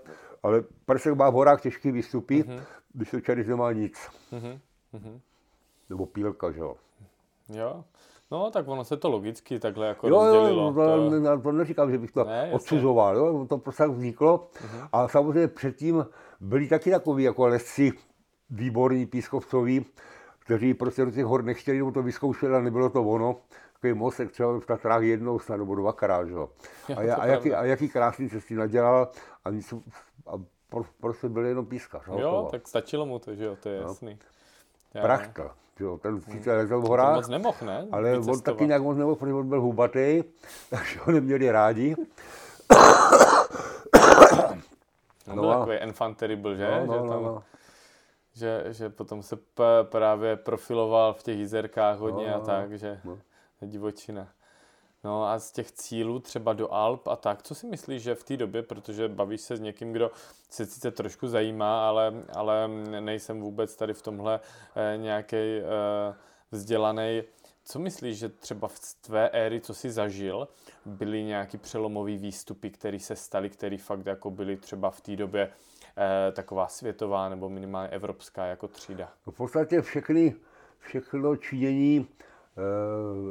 ale Persek má v horách těžký výstupy, mm-hmm. když to Čadis nemá nic. Mm-hmm. Nebo pílka, že jo. Jo. No, tak ono se to logicky takhle jako jo, rozdělilo. Jo, to, to... neříkám, že bych to ne, odsuzoval, jo, to prostě tak vzniklo. Uh-huh. A samozřejmě předtím byli taky takový jako lesci výborní pískovcoví, kteří prostě do těch hor nechtěli, nebo to vyzkoušeli a nebylo to ono. Takový mostek třeba v Tatrách jednou snad nebo dvakrát, že? A, a, a, jaký, a jaký krásný cesty nadělal a, nic, a prostě byl jenom pískař. Jo, tak stačilo mu to, že jo, to je no. jasný. Prachta. Jo, ten sice lezel v horách, moc nemohl, ne? ale on taky nějak moc nemohl, protože on byl hubatý, takže ho neměli rádi. no, no byl takový enfant terrible, že? No, no, že, tam, no, no. Že, že potom se p- právě profiloval v těch jizerkách hodně no, a tak, že no. divočina. No a z těch cílů třeba do Alp a tak, co si myslíš, že v té době, protože bavíš se s někým, kdo se sice trošku zajímá, ale, ale nejsem vůbec tady v tomhle eh, nějaký eh, vzdělaný, Co myslíš, že třeba v tvé éry, co jsi zažil, byly nějaký přelomový výstupy, které se staly, které fakt jako byly třeba v té době eh, taková světová nebo minimálně evropská jako třída? No v podstatě všechny, všechno činění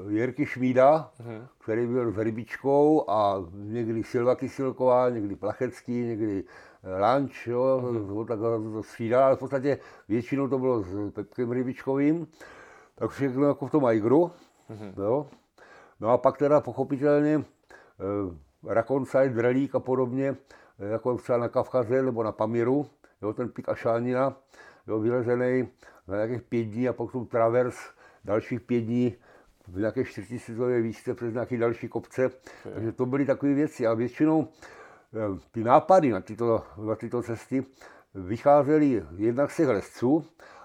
Jirky Šmída, uh-huh. který byl s rybičkou a někdy Silva Kysilková, někdy Plachecký, někdy Lanč, jo, uh-huh. tak to střídal, ale v podstatě většinou to bylo s Pepkem Rybičkovým, tak všechno jako v tom Aigru, uh-huh. jo. No a pak teda pochopitelně uh, Rakoncaj, Drelík a podobně, jako třeba na Kavkaze nebo na Pamiru, jo, ten pík Ašánina, jo, vylezený na nějakých pět dní a potom travers dalších pět dní v nějaké čtyřtisícové výšce přes nějaké další kopce. Takže to byly takové věci a většinou eh, ty nápady na tyto, na tyto cesty vycházely jednak z těch lesců,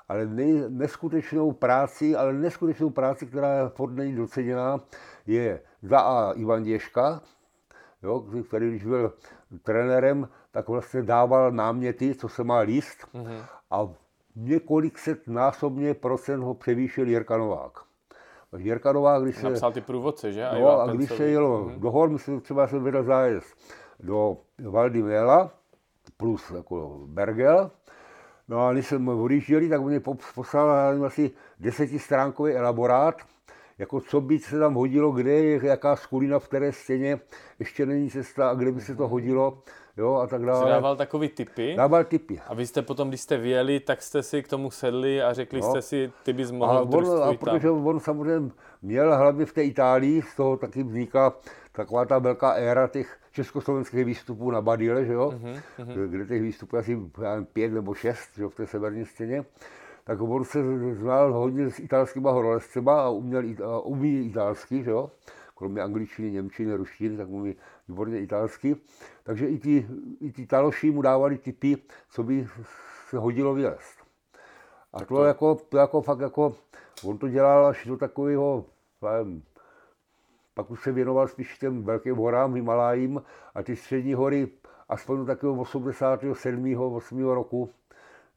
ale nej, neskutečnou práci, ale neskutečnou práci, která je furt není doceněná, je za A Ivan Děška, jo, který když byl trenérem, tak vlastně dával náměty, co se má líst mm-hmm. a několik set násobně procent ho převýšil Jirka Novák. Jirka Novák, když se... Napsal ty průvodce, že? A, no, a když se jelo mm-hmm. do hor, myslím, třeba jsem vydal zájezd do Valdy Méla, plus jako Bergel, No a když jsme odjížděli, tak mě poslal asi desetistránkový elaborát, jako co by se tam hodilo, kde je jaká skulina v které stěně, ještě není cesta a kde by se to hodilo, jo, a tak dále. Jsi dával takový typy? Dával typy. A vy jste potom, když jste vyjeli, tak jste si k tomu sedli a řekli no. jste si, ty bys mohl a, on, a protože on samozřejmě měl hlavně v té Itálii, z toho taky vzniká taková ta velká éra těch československých výstupů na Badile, že jo? Uh-huh, kde těch výstupů asi pět nebo šest že jo, v té severní stěně tak on se znal hodně s italskýma horolezcema a uměl a umí italsky, že jo? kromě angličtiny, němčiny, ruštiny, tak umí výborně italsky. Takže i ti, i ti taloši mu dávali typy, co by se hodilo vylézt. A to, to, jako, to jako fakt jako, on to dělal až do takového, nevím, pak už se věnoval spíš těm velkým horám, Himalájím a ty střední hory aspoň do takového 87. 8. roku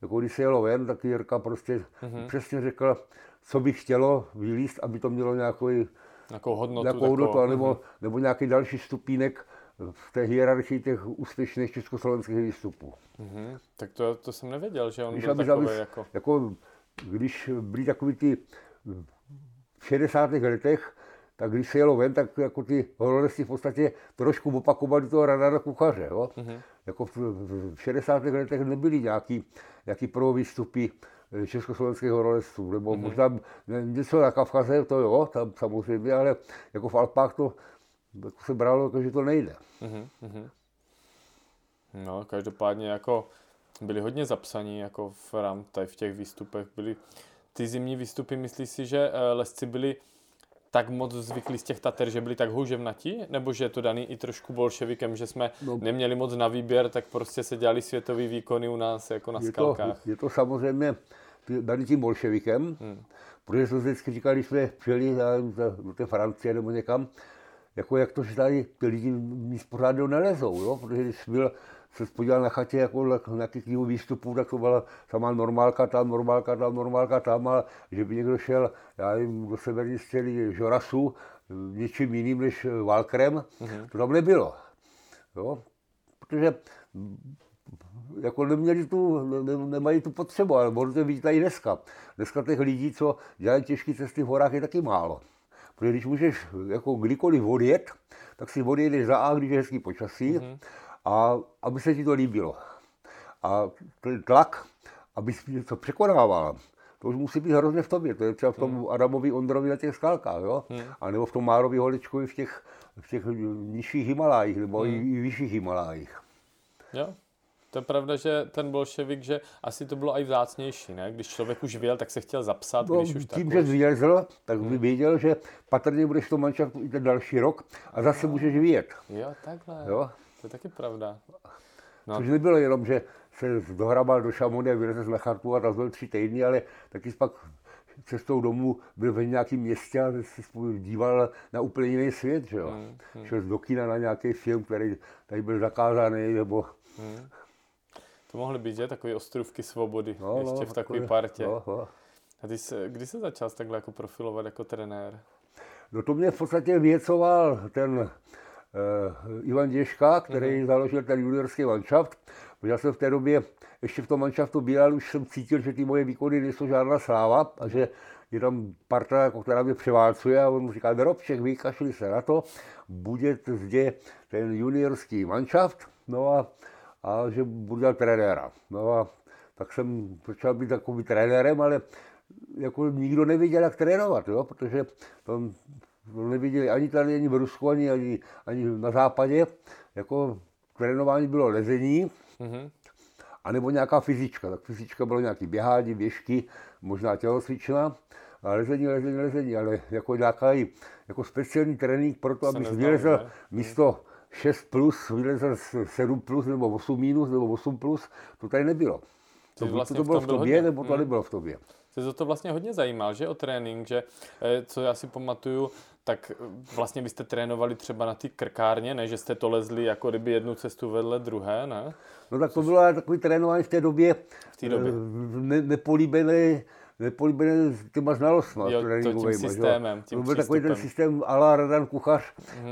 jako když se jelo ven, tak Jirka prostě mm-hmm. přesně řekl, co by chtělo vylíst, aby to mělo nějakou, nějakou hodnotu, nějakou hodnotu nebo, mm-hmm. nebo nějaký další stupínek v té hierarchii těch úspěšných československých výstupů. Mm-hmm. Tak to, to jsem nevěděl, že on když byl aby, takový jako... jako... Když byli takový ty v 60. letech, tak když se jelo ven, tak jako ty horolezci v podstatě trošku opakovali toho radara kuchaře. Jo? Mm-hmm. Jako v, v 60. letech nebyly nějaký, nějaký prvovýstupy eh, československých horolezců, nebo mm-hmm. možná něco na Kavkaze, to jo, tam samozřejmě, ale jako v Alpách to jako se bralo, jako, že to nejde. Mm-hmm. No, každopádně jako byli hodně zapsaní, jako v rám, tady v těch výstupech byly ty zimní výstupy, myslíš si, že eh, lesci byli tak moc zvyklí z těch Tater, že byli tak houževnatí? Nebo že je to daný i trošku bolševikem, že jsme no, neměli moc na výběr, tak prostě se dělali světový výkony u nás jako na je skalkách? To, je to samozřejmě daný tím bolševikem, hmm. protože jsme vždycky říkali, když jsme přijeli do té Francie nebo někam, jako jak to, že tady ty lidi nic pořádného nelezou, jo? protože když byl se podíval na chatě jako na nějakých jeho výstupů, tak to byla samá normálka tam, normálka tam, normálka tam, a že by někdo šel, já nevím, do severní stěny Žorasu, něčím jiným než Valkrem, mm-hmm. to tam nebylo. Jo? Protože jako neměli tu, ne, nemají tu potřebu, ale možná vidíte i dneska. Dneska těch lidí, co dělají těžké cesty v horách, je taky málo. Protože když můžeš jako kdykoliv odjet, tak si odjedeš za A, když je hezký počasí, mm-hmm a aby se ti to líbilo. A ten tlak, aby si něco překonával, to už musí být hrozně v tobě. To je třeba v tom hmm. Adamovi Ondrovi na těch skalkách, jo? Hmm. A nebo v tom Márovi Holečkovi v těch, v těch nižších Himalájích, nebo hmm. i, i vyšších Himalájích. Jo, to je pravda, že ten bolševik, že asi to bylo i vzácnější, ne? Když člověk už věl, tak se chtěl zapsat, no, když už Tím, že zvězl, tak by hmm. věděl, že patrně budeš manšaftu i ten další rok a zase no. můžeš vyjet. Jo, takhle. Jo? To je taky pravda. No. Což nebylo jenom, že se dohrabal do Šamoně, vylezl z Mechartu a tam byl tři týdny, ale taky pak cestou domů byl ve nějakém městě a se díval na úplně jiný svět, že jo. Hmm, hmm. Šel do kina na nějaký film, který tady byl zakázaný, nebo... Hmm. To mohly být, že? Takové ostrůvky svobody, no, ještě no, v takové partě. No, no. A ty se, kdy se začal takhle jako profilovat jako trenér? No to mě v podstatě věcoval ten Ivan Děška, který Mhm. mm-hmm. založil ten juniorský manšaft. Já jsem v té době ještě v tom manšaftu byl, ale už jsem cítil, že ty moje výkony nejsou žádná sláva a že je tam parta, jako, která mě převálcuje a on mu říká, Drobček, vykašli se na to, bude zde ten juniorský manšaft, no a, a že budu dělat trenéra. No a tak jsem začal být takový trenérem, ale jako nikdo nevěděl, jak trénovat, jo? protože tam neviděli ani tady, ani v Rusku, ani, ani, ani na západě. Jako trénování bylo lezení, Mhm. anebo nějaká fyzička. Tak fyzička bylo nějaký běhání, běžky, možná tělocvična, a lezení, lezení, lezení, ale jako nějaký jako speciální trénink pro to, neznalo, vylezl ne? místo 6 plus, vylezl s 7 plus, nebo 8 minus, nebo 8 plus, to tady nebylo. To, vlastně to v bylo tom v tobě, hodně. nebo to nebylo v tobě. Jsi to, to vlastně hodně zajímal, že o trénink, že eh, co já si pamatuju, tak eh, vlastně vy jste trénovali třeba na té krkárně, ne, že jste to lezli jako kdyby jednu cestu vedle druhé, ne? No tak to bylo takový trénování v té době, V té době. eh, ne, nepolíbené, nepolíbené těma znalostma Jo, to tím systémem, tím To byl takový ten přístupem. Mhm. systém a la Radan Kuchař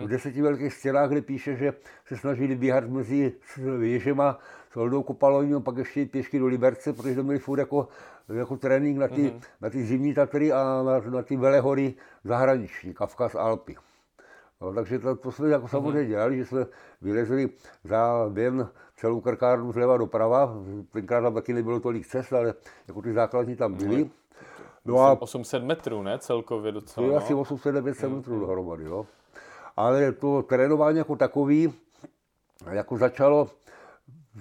v deseti velkých stěnách, kde píše, že se snažili běhat mezi věžema s Oldou Kopalovým, pak ještě pěšky do Liberce, protože to měli furt jako, jako trénink na ty, Mhm. na ty zimní Tatry a na, na ty velehory zahraniční, Kavkaz, Alpy. No, takže to, to jsme jako samozřejmě dělali, že jsme vylezli za den celou krkárnu zleva doprava. Tenkrát tam taky nebylo tolik cest, ale jako ty základní tam byly. No a 800 metrů, ne, celkově to docela, je asi no. 800-900 metrů dohromady. Jo. Ale to trénování jako takový jako začalo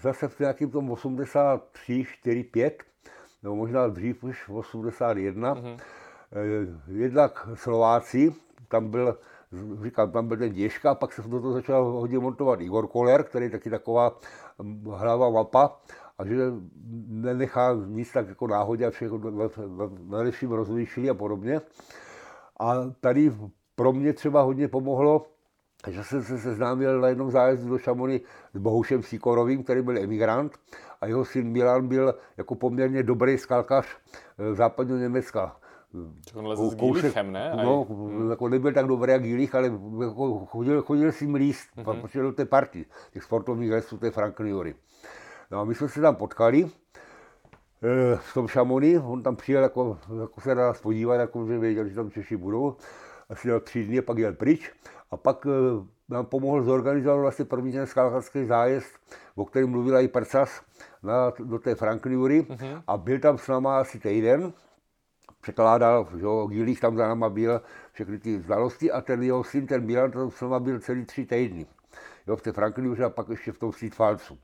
zase v nějakým tom 83, 4, 5, nebo možná dřív už 81. Mm-hmm. Jednak Slováci, tam byl, říkám, tam byl ten Děška, pak se do toho začal hodně montovat Igor Koller, který je taky taková hm, hlava mapa, a že nenechá nic tak jako náhodě a všechno na- lepším rozmýšlí a podobně. A tady pro mě třeba hodně pomohlo, že jsem se seznámil na jednom zájezdu do Šamony s Bohušem Sikorovým, který byl emigrant a jeho syn Milan byl jako poměrně dobrý skalkař eh, západního Německa. On leze s Gielichem, ne? No, jako nebyl tak dobrý jak Gielich, ale jako chodil, chodil si mlíst, Mhm. mm-hmm. protože do té party, těch sportovních lesů, té Frankliory. No a my jsme se tam potkali, eh, v tom Šamony, on tam přijel jako, jako se nás podívat, jako, že věděl, že tam Češi budou. Asi jel tři dny, pak jel pryč. A pak eh, nám pomohl zorganizovat vlastně první ten skalkařský zájezd, o kterém mluvila i Prcas, na, do té Frankliury. Mm-hmm. A byl tam s náma asi týden, překládal, že jo, Gílich tam za náma byl, všechny ty znalosti a ten jeho syn, ten Milan, tam s náma byl celý tři týdny. Jo, v té Frankliuře a pak ještě v tom Streetfalcu.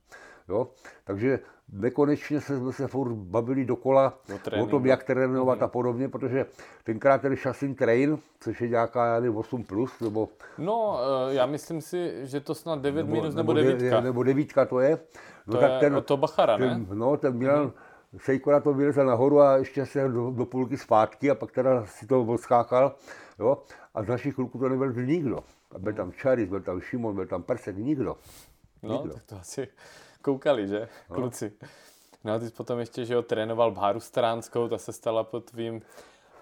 Jo, takže nekonečně se, jsme se furt bavili dokola o, tréninku. tom, jak trénovat a podobně, protože tenkrát ten Chassin Train, což je nějaká, já nevím, 8 plus, nebo, No, eh, já myslím si, že to snad 9 minus nebo de- 9. nebo devítka to je. No, To je od toho Bachara, ne? ten, no, ten Milan mm Sejko na to vylezl nahoru a ještě se do, do půlky zpátky a pak teda si to odskákal. Jo? A z našich kluků to nebyl nikdo. A byl tam Čaris, byl tam Šimon, byl tam Persek, nikdo. No, nikdo. tak to asi koukali, že, kluci. No a ty jsi potom ještě, že jo, trénoval Báru Stránskou, ta se stala pod tvým,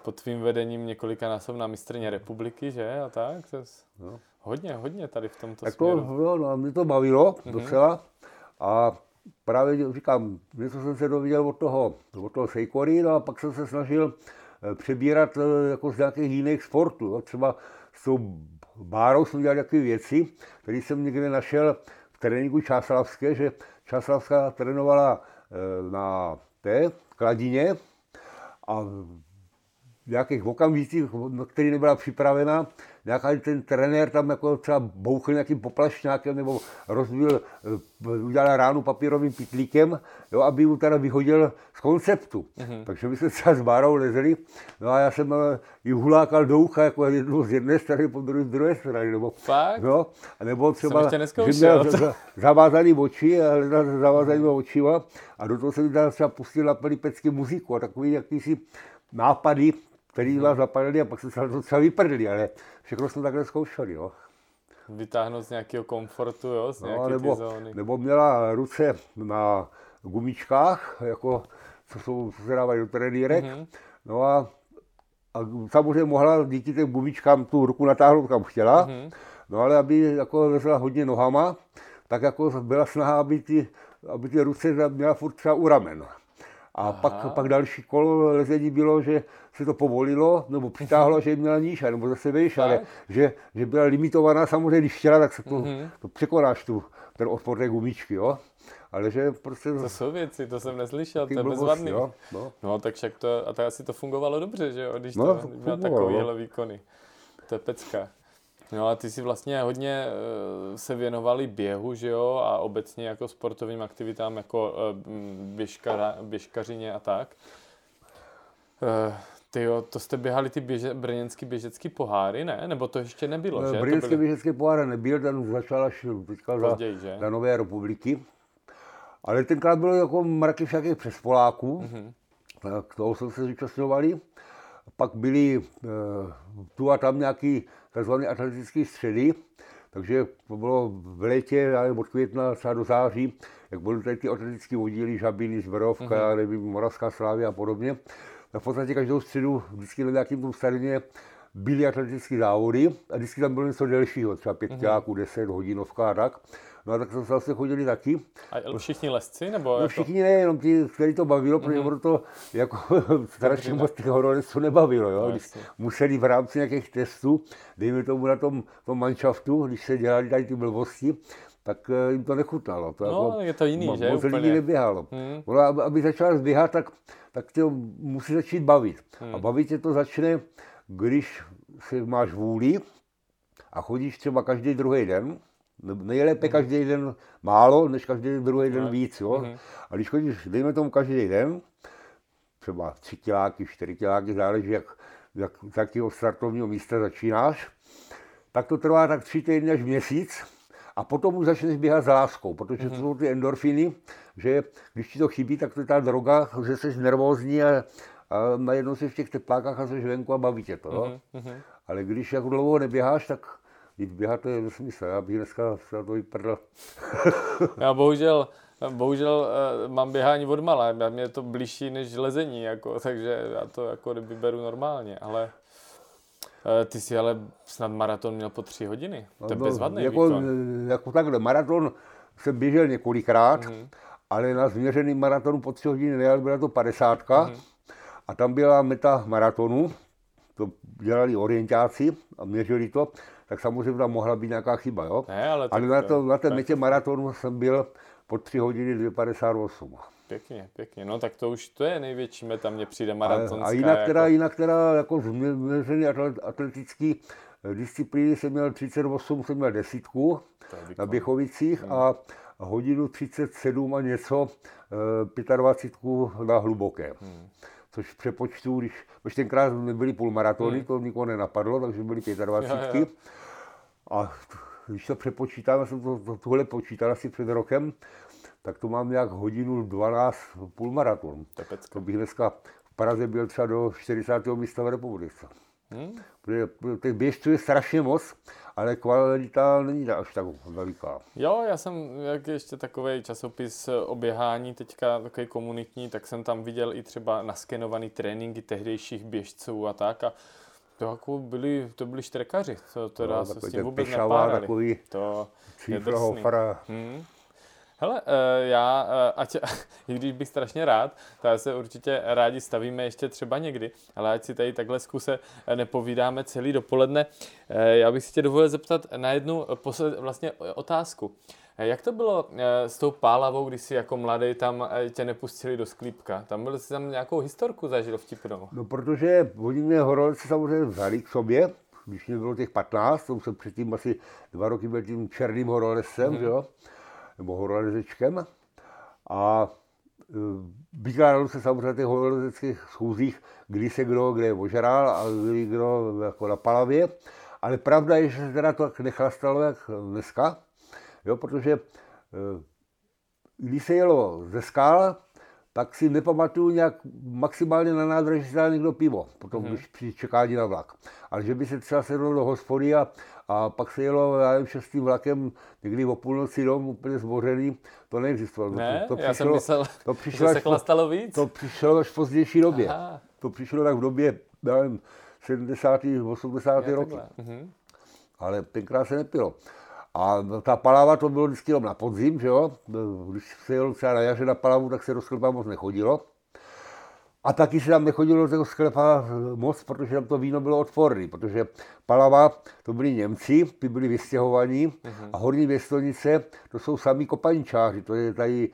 pod tvým vedením několikanásobná mistrně republiky, že, a tak. To je No. hodně, hodně tady v tomto Tak to, směru. jo, no, a mě to bavilo docela. A právě říkám, něco jsem se dověděl od toho, od toho Sejkory, no a pak jsem se snažil eh, přebírat eh, jako z nějakých jiných sportů. Jo. Třeba s tou bárou jsem dělal takové věci, které jsem někde našel tréninku Čáslavské, že Čáslavská trénovala eh, na té kladině a v nějakých okamžicích, na který nebyla připravena, nějaký ten trenér tam jako třeba bouchl nějakým poplašňákem nebo rozbil, eh, udělal ránu papírovým pitlíkem, jo, aby mu teda vyhodil z konceptu. Mm-hmm. Takže my jsme třeba s Bárou lezeli, no a já jsem eh, ji hulákal do ucha jako jednu z jedné strany, po druhé z druhé strany. Nebo, Fakt? No, a nebo třeba, že měl za- za- zavázaný oči a hledal se zavázanými očima a do toho jsem třeba pustil na pelipecky muziku a takový jakýsi nápady, který vás napadly a pak se to docela vyprdli, ale všechno jsme takhle zkoušeli. No. Vytáhnout z nějakého komfortu, jo, z No, nějaké nebo, ty zóny. nebo měla ruce na gumičkách, jako co, jsou, co se dávají do trenýrek. Mm-hmm. No a, a samozřejmě mohla díky těm gumičkám tu ruku natáhnout kam chtěla, mm-hmm. no ale aby jako vezla hodně nohama, tak jako byla snaha, aby ty, aby ty ruce měla furt třeba u ramen. A pak, pak další kolo lezení bylo, že se to povolilo, nebo přitáhlo, že měla níž, nebo zase vejš, ale že, že byla limitovaná, samozřejmě, když chtěla, tak se to, mm-hmm. to překonáš tu, ten odpor té gumičky, jo. Ale že prostě... To jsou věci, to jsem neslyšel, to je bezvadný. Jo, no. no. tak však to, a tak asi to fungovalo dobře, že jo, když no, to, měla takovýhle výkony. To je pecka. No a ty si vlastně hodně uh, se věnovali běhu, že jo, a obecně jako sportovním aktivitám, jako uh, běžka, běžkařině a tak. Uh, ty jo, to jste běhali ty běže, brněnský běžecký poháry, ne? Nebo to ještě nebylo, že? Brněnský byly... běžecký pohár nebyl, ten začal až teďka Později, za, že? za Nové republiky. Ale tenkrát bylo jako mraky všakých přes Poláků, mm-hmm. tak toho jsme se zúčastňovali. Pak byly e, tu a tam nějaký tzv. atletické středy, takže to bylo v létě, ale od května třeba do září, jak byly tady ty atletické oddíly, Žabiny, Zberovka, mm-hmm. nevím, Moravská Slávy a podobně. Tak v podstatě každou středu vždycky na nějakým tom stadině byly atletické závody a vždycky tam bylo něco delšího, třeba pět mm-hmm. deset, hodinovka a tak. No a tak jsme zase chodili taky. A všichni lesci? Nebo no všichni ne, jenom ti, kteří to bavilo, mm-hmm. protože mhm. to jako strašně moc těch horolezců nebavilo. Jo? No, když museli v rámci nějakých testů, dejme tomu na tom, tom manšaftu, když se dělali tady ty blbosti, tak eh, jim to nechutnalo. To no, jako, je to jiný, že? Moc lidí neběhalo. Hmm. Ono, aby, aby začal zběhat, tak, tak to musí začít bavit. Hmm. A bavit tě to začne, když si máš vůli a chodíš třeba každý druhý den, nejlépe mm. každý den málo, než každý druhý den víc. Jo? Mm. A když chodíš, dejme tomu každý den, třeba tři kiláky, čtyři kiláky, záleží, jak, jak, z jakého startovního místa začínáš, tak to trvá tak tři týdny až měsíc a potom už začneš běhat s láskou, protože mm. to jsou ty endorfiny, že když ti to chybí, tak to je ta droga, že jsi nervózní a, a najednou jsi v těch teplákách a jsi venku a baví tě to. Mm-hmm. Ale když jako dlouho neběháš, tak Jít běhat to je nesmysl, já bych dneska se to vyprdl. já bohužel, bohužel uh, mám běhání od malé, mě je to blížší než lezení, jako, takže já to jako kdyby beru normálně, ale uh, ty si ale snad maraton měl po tři hodiny, to je no, bezvadný jako, výkon. jako takhle, maraton jsem běžel několikrát, mm-hmm. ale na změřený maratonu po tři hodiny nejel, byla to padesátka mm-hmm. a tam byla meta maratonu, to dělali orientáci a měřili to, tak samozřejmě tam mohla být nějaká chyba, jo? Ne, ale, ale na, to, na té metě maratonu jsem byl po 3 hodiny 2,58. Pěkně, pěkně. No tak to už to je největší meta, mně přijde maratonská. A, a jinak, teda, jako... jinak teda jako změřený atletický disciplíny jsem měl 38, jsem měl desítku na Běchovicích hmm. a hodinu 37 a něco, 25 eh, na hluboké. Hmm což v přepočtu, když, už tenkrát byly půlmaratony, hmm. to nikoho nenapadlo, takže byly 25. A když to přepočítám, já jsem to, to, tohle počítal asi před rokem, tak to mám nějak hodinu 12 půlmaraton. To bych dneska v Praze byl třeba do 40. místa v republice. Hmm. Protože těch běžců je strašně moc, ale kvalita není až tak veliká. Jo, já jsem jak ještě takový časopis o běhání, teďka takový komunitní, tak jsem tam viděl i třeba naskenovaný tréninky tehdejších běžců a tak. A to jako byli, to byli štrekaři, to, to no, se s tím vůbec nepárali. Takový to je hmm. Hele, eh, já, eh, ať, i když bych strašně rád, tak se určitě rádi stavíme ještě třeba někdy, ale ať si tady takhle zkuse eh, nepovídáme celý dopoledne, já bych si tě dovolil zeptat na jednu posled, vlastně otázku. Jak to bylo s tou pálavou, když jsi jako mladý tam tě nepustili do sklípka? Tam byl jsi tam nějakou historku zažil vtipnou? No protože oni mě horolci samozřejmě vzali k sobě, když mě bylo těch 15, to jsem předtím asi dva roky byl tím černým horolesem, mm-hmm. jo nebo horolezečkem. A vykládalo se samozřejmě těch horolezeckých schůzích, kdy se kdo kde ožral a kdy kdo jako na palavě. Ale pravda je, že se teda to tak nechlastalo jak dneska, jo, protože e, když se jelo ze skal, tak si nepamatuju nějak maximálně na nádraží si dal někdo pivo, potom mm-hmm. když při čekání na vlak. Ale že by se třeba sedlo do hospody a, a pak se jelo, já nevím, šestým vlakem někdy o půlnoci dom, úplně zbořený, to neexistovalo. Ne, to, to já jsem myslel, to že přišlo, se až, po- chlastalo víc. to přišlo až v pozdější době. Aha. To přišlo tak v době, já nevím, 70. 80. Jo, roky. Mhm. Ale tenkrát se nepilo. A ta palava to bylo vždycky na podzim, že jo? Když se jelo třeba na jaře na palavu, tak se do sklepa moc nechodilo. A taky se tam nechodilo do toho sklepa moc, protože tam to víno bylo odporné, protože Palava, to byli Němci, ty byli vystěhovaní a Horní Věstonice, to jsou samý kopaničáři, to je tady e,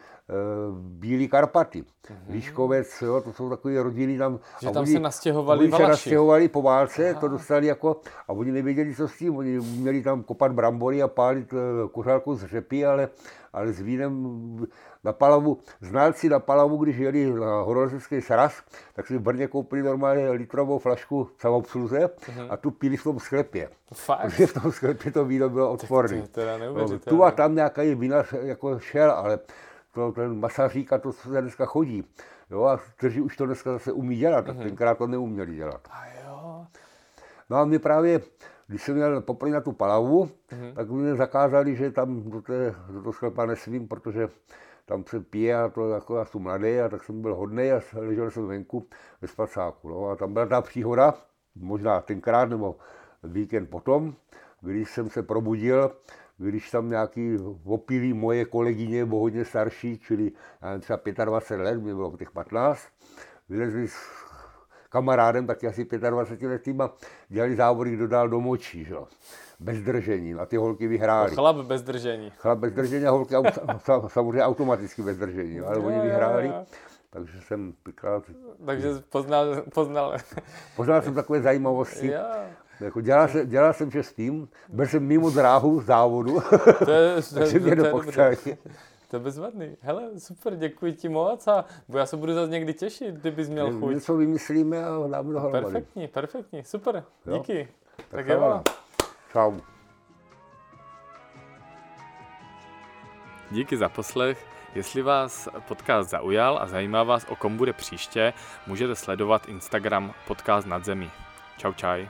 Bílý Karpaty, Líškovec, jo, to jsou takové rodiny tam. Že a tam oni- se nastěhovali oni se Valaši. nastěhovali po válce, to dostali jako, a oni nevěděli, co s tím, oni měli tam kopat brambory a pálit e, kuřálku z řepy, ale, ale s vínem na Palavu, znalci na Palavu, když jeli na horolezecký sraz, tak si v Brně koupili normálně litrovou flašku samoobsluze a tu pili v tom sklepě. Fakt? Protože v tom sklepě to víno bylo odporné. No, tu a tam nějaký vinař jako šel, ale to, ten masařík a to, co se dneska chodí. Jo, a kteří už to dneska zase umí dělat, tak tenkrát to neuměli dělat. A jo. No a mě právě, když jsem měl poprvé na tu palavu, tak mě zakázali, že tam do, té, do toho sklepa nesmím, protože tam pije a to jako já jsem mladý a tak jsem byl hodný a ležel jsem venku ve spacáku. No a tam byla ta příhoda, možná tenkrát nebo víkend potom, když jsem se probudil, když tam nějaký opilí moje kolegyně, bo hodně starší, čili nevím, třeba 25 let, mě bylo těch 15, vylezli s kamarádem, taky asi 25 letým a dělali závody, kdo dál do močí, že? Bez držení. A ty holky vyhráli. Chlap bez držení. Chlap bez držení a holky samozřejmě automaticky bez držení, ale oni vyhráli. Takže jsem pěkrát, Takže poznal, poznal. poznal jsem takové zajímavosti. jo. Jako dělal, jsem, dělal jsem vše s tím, byl jsem mimo dráhu závodu, To je, to, takže to, mě je to je bezvadný. Hele, super, děkuji ti moc a já se budu zase někdy těšit, kdybys měl chuť. Něco vymyslíme a dáme dohromady. Perfektní, perfektní, super, Jo. díky. Tak, Tak jo. Čau. Díky za poslech. Jestli vás podcast zaujal a zajímá vás, o kom bude příště, můžete sledovat Instagram podcast nad zemí. Čau čaj.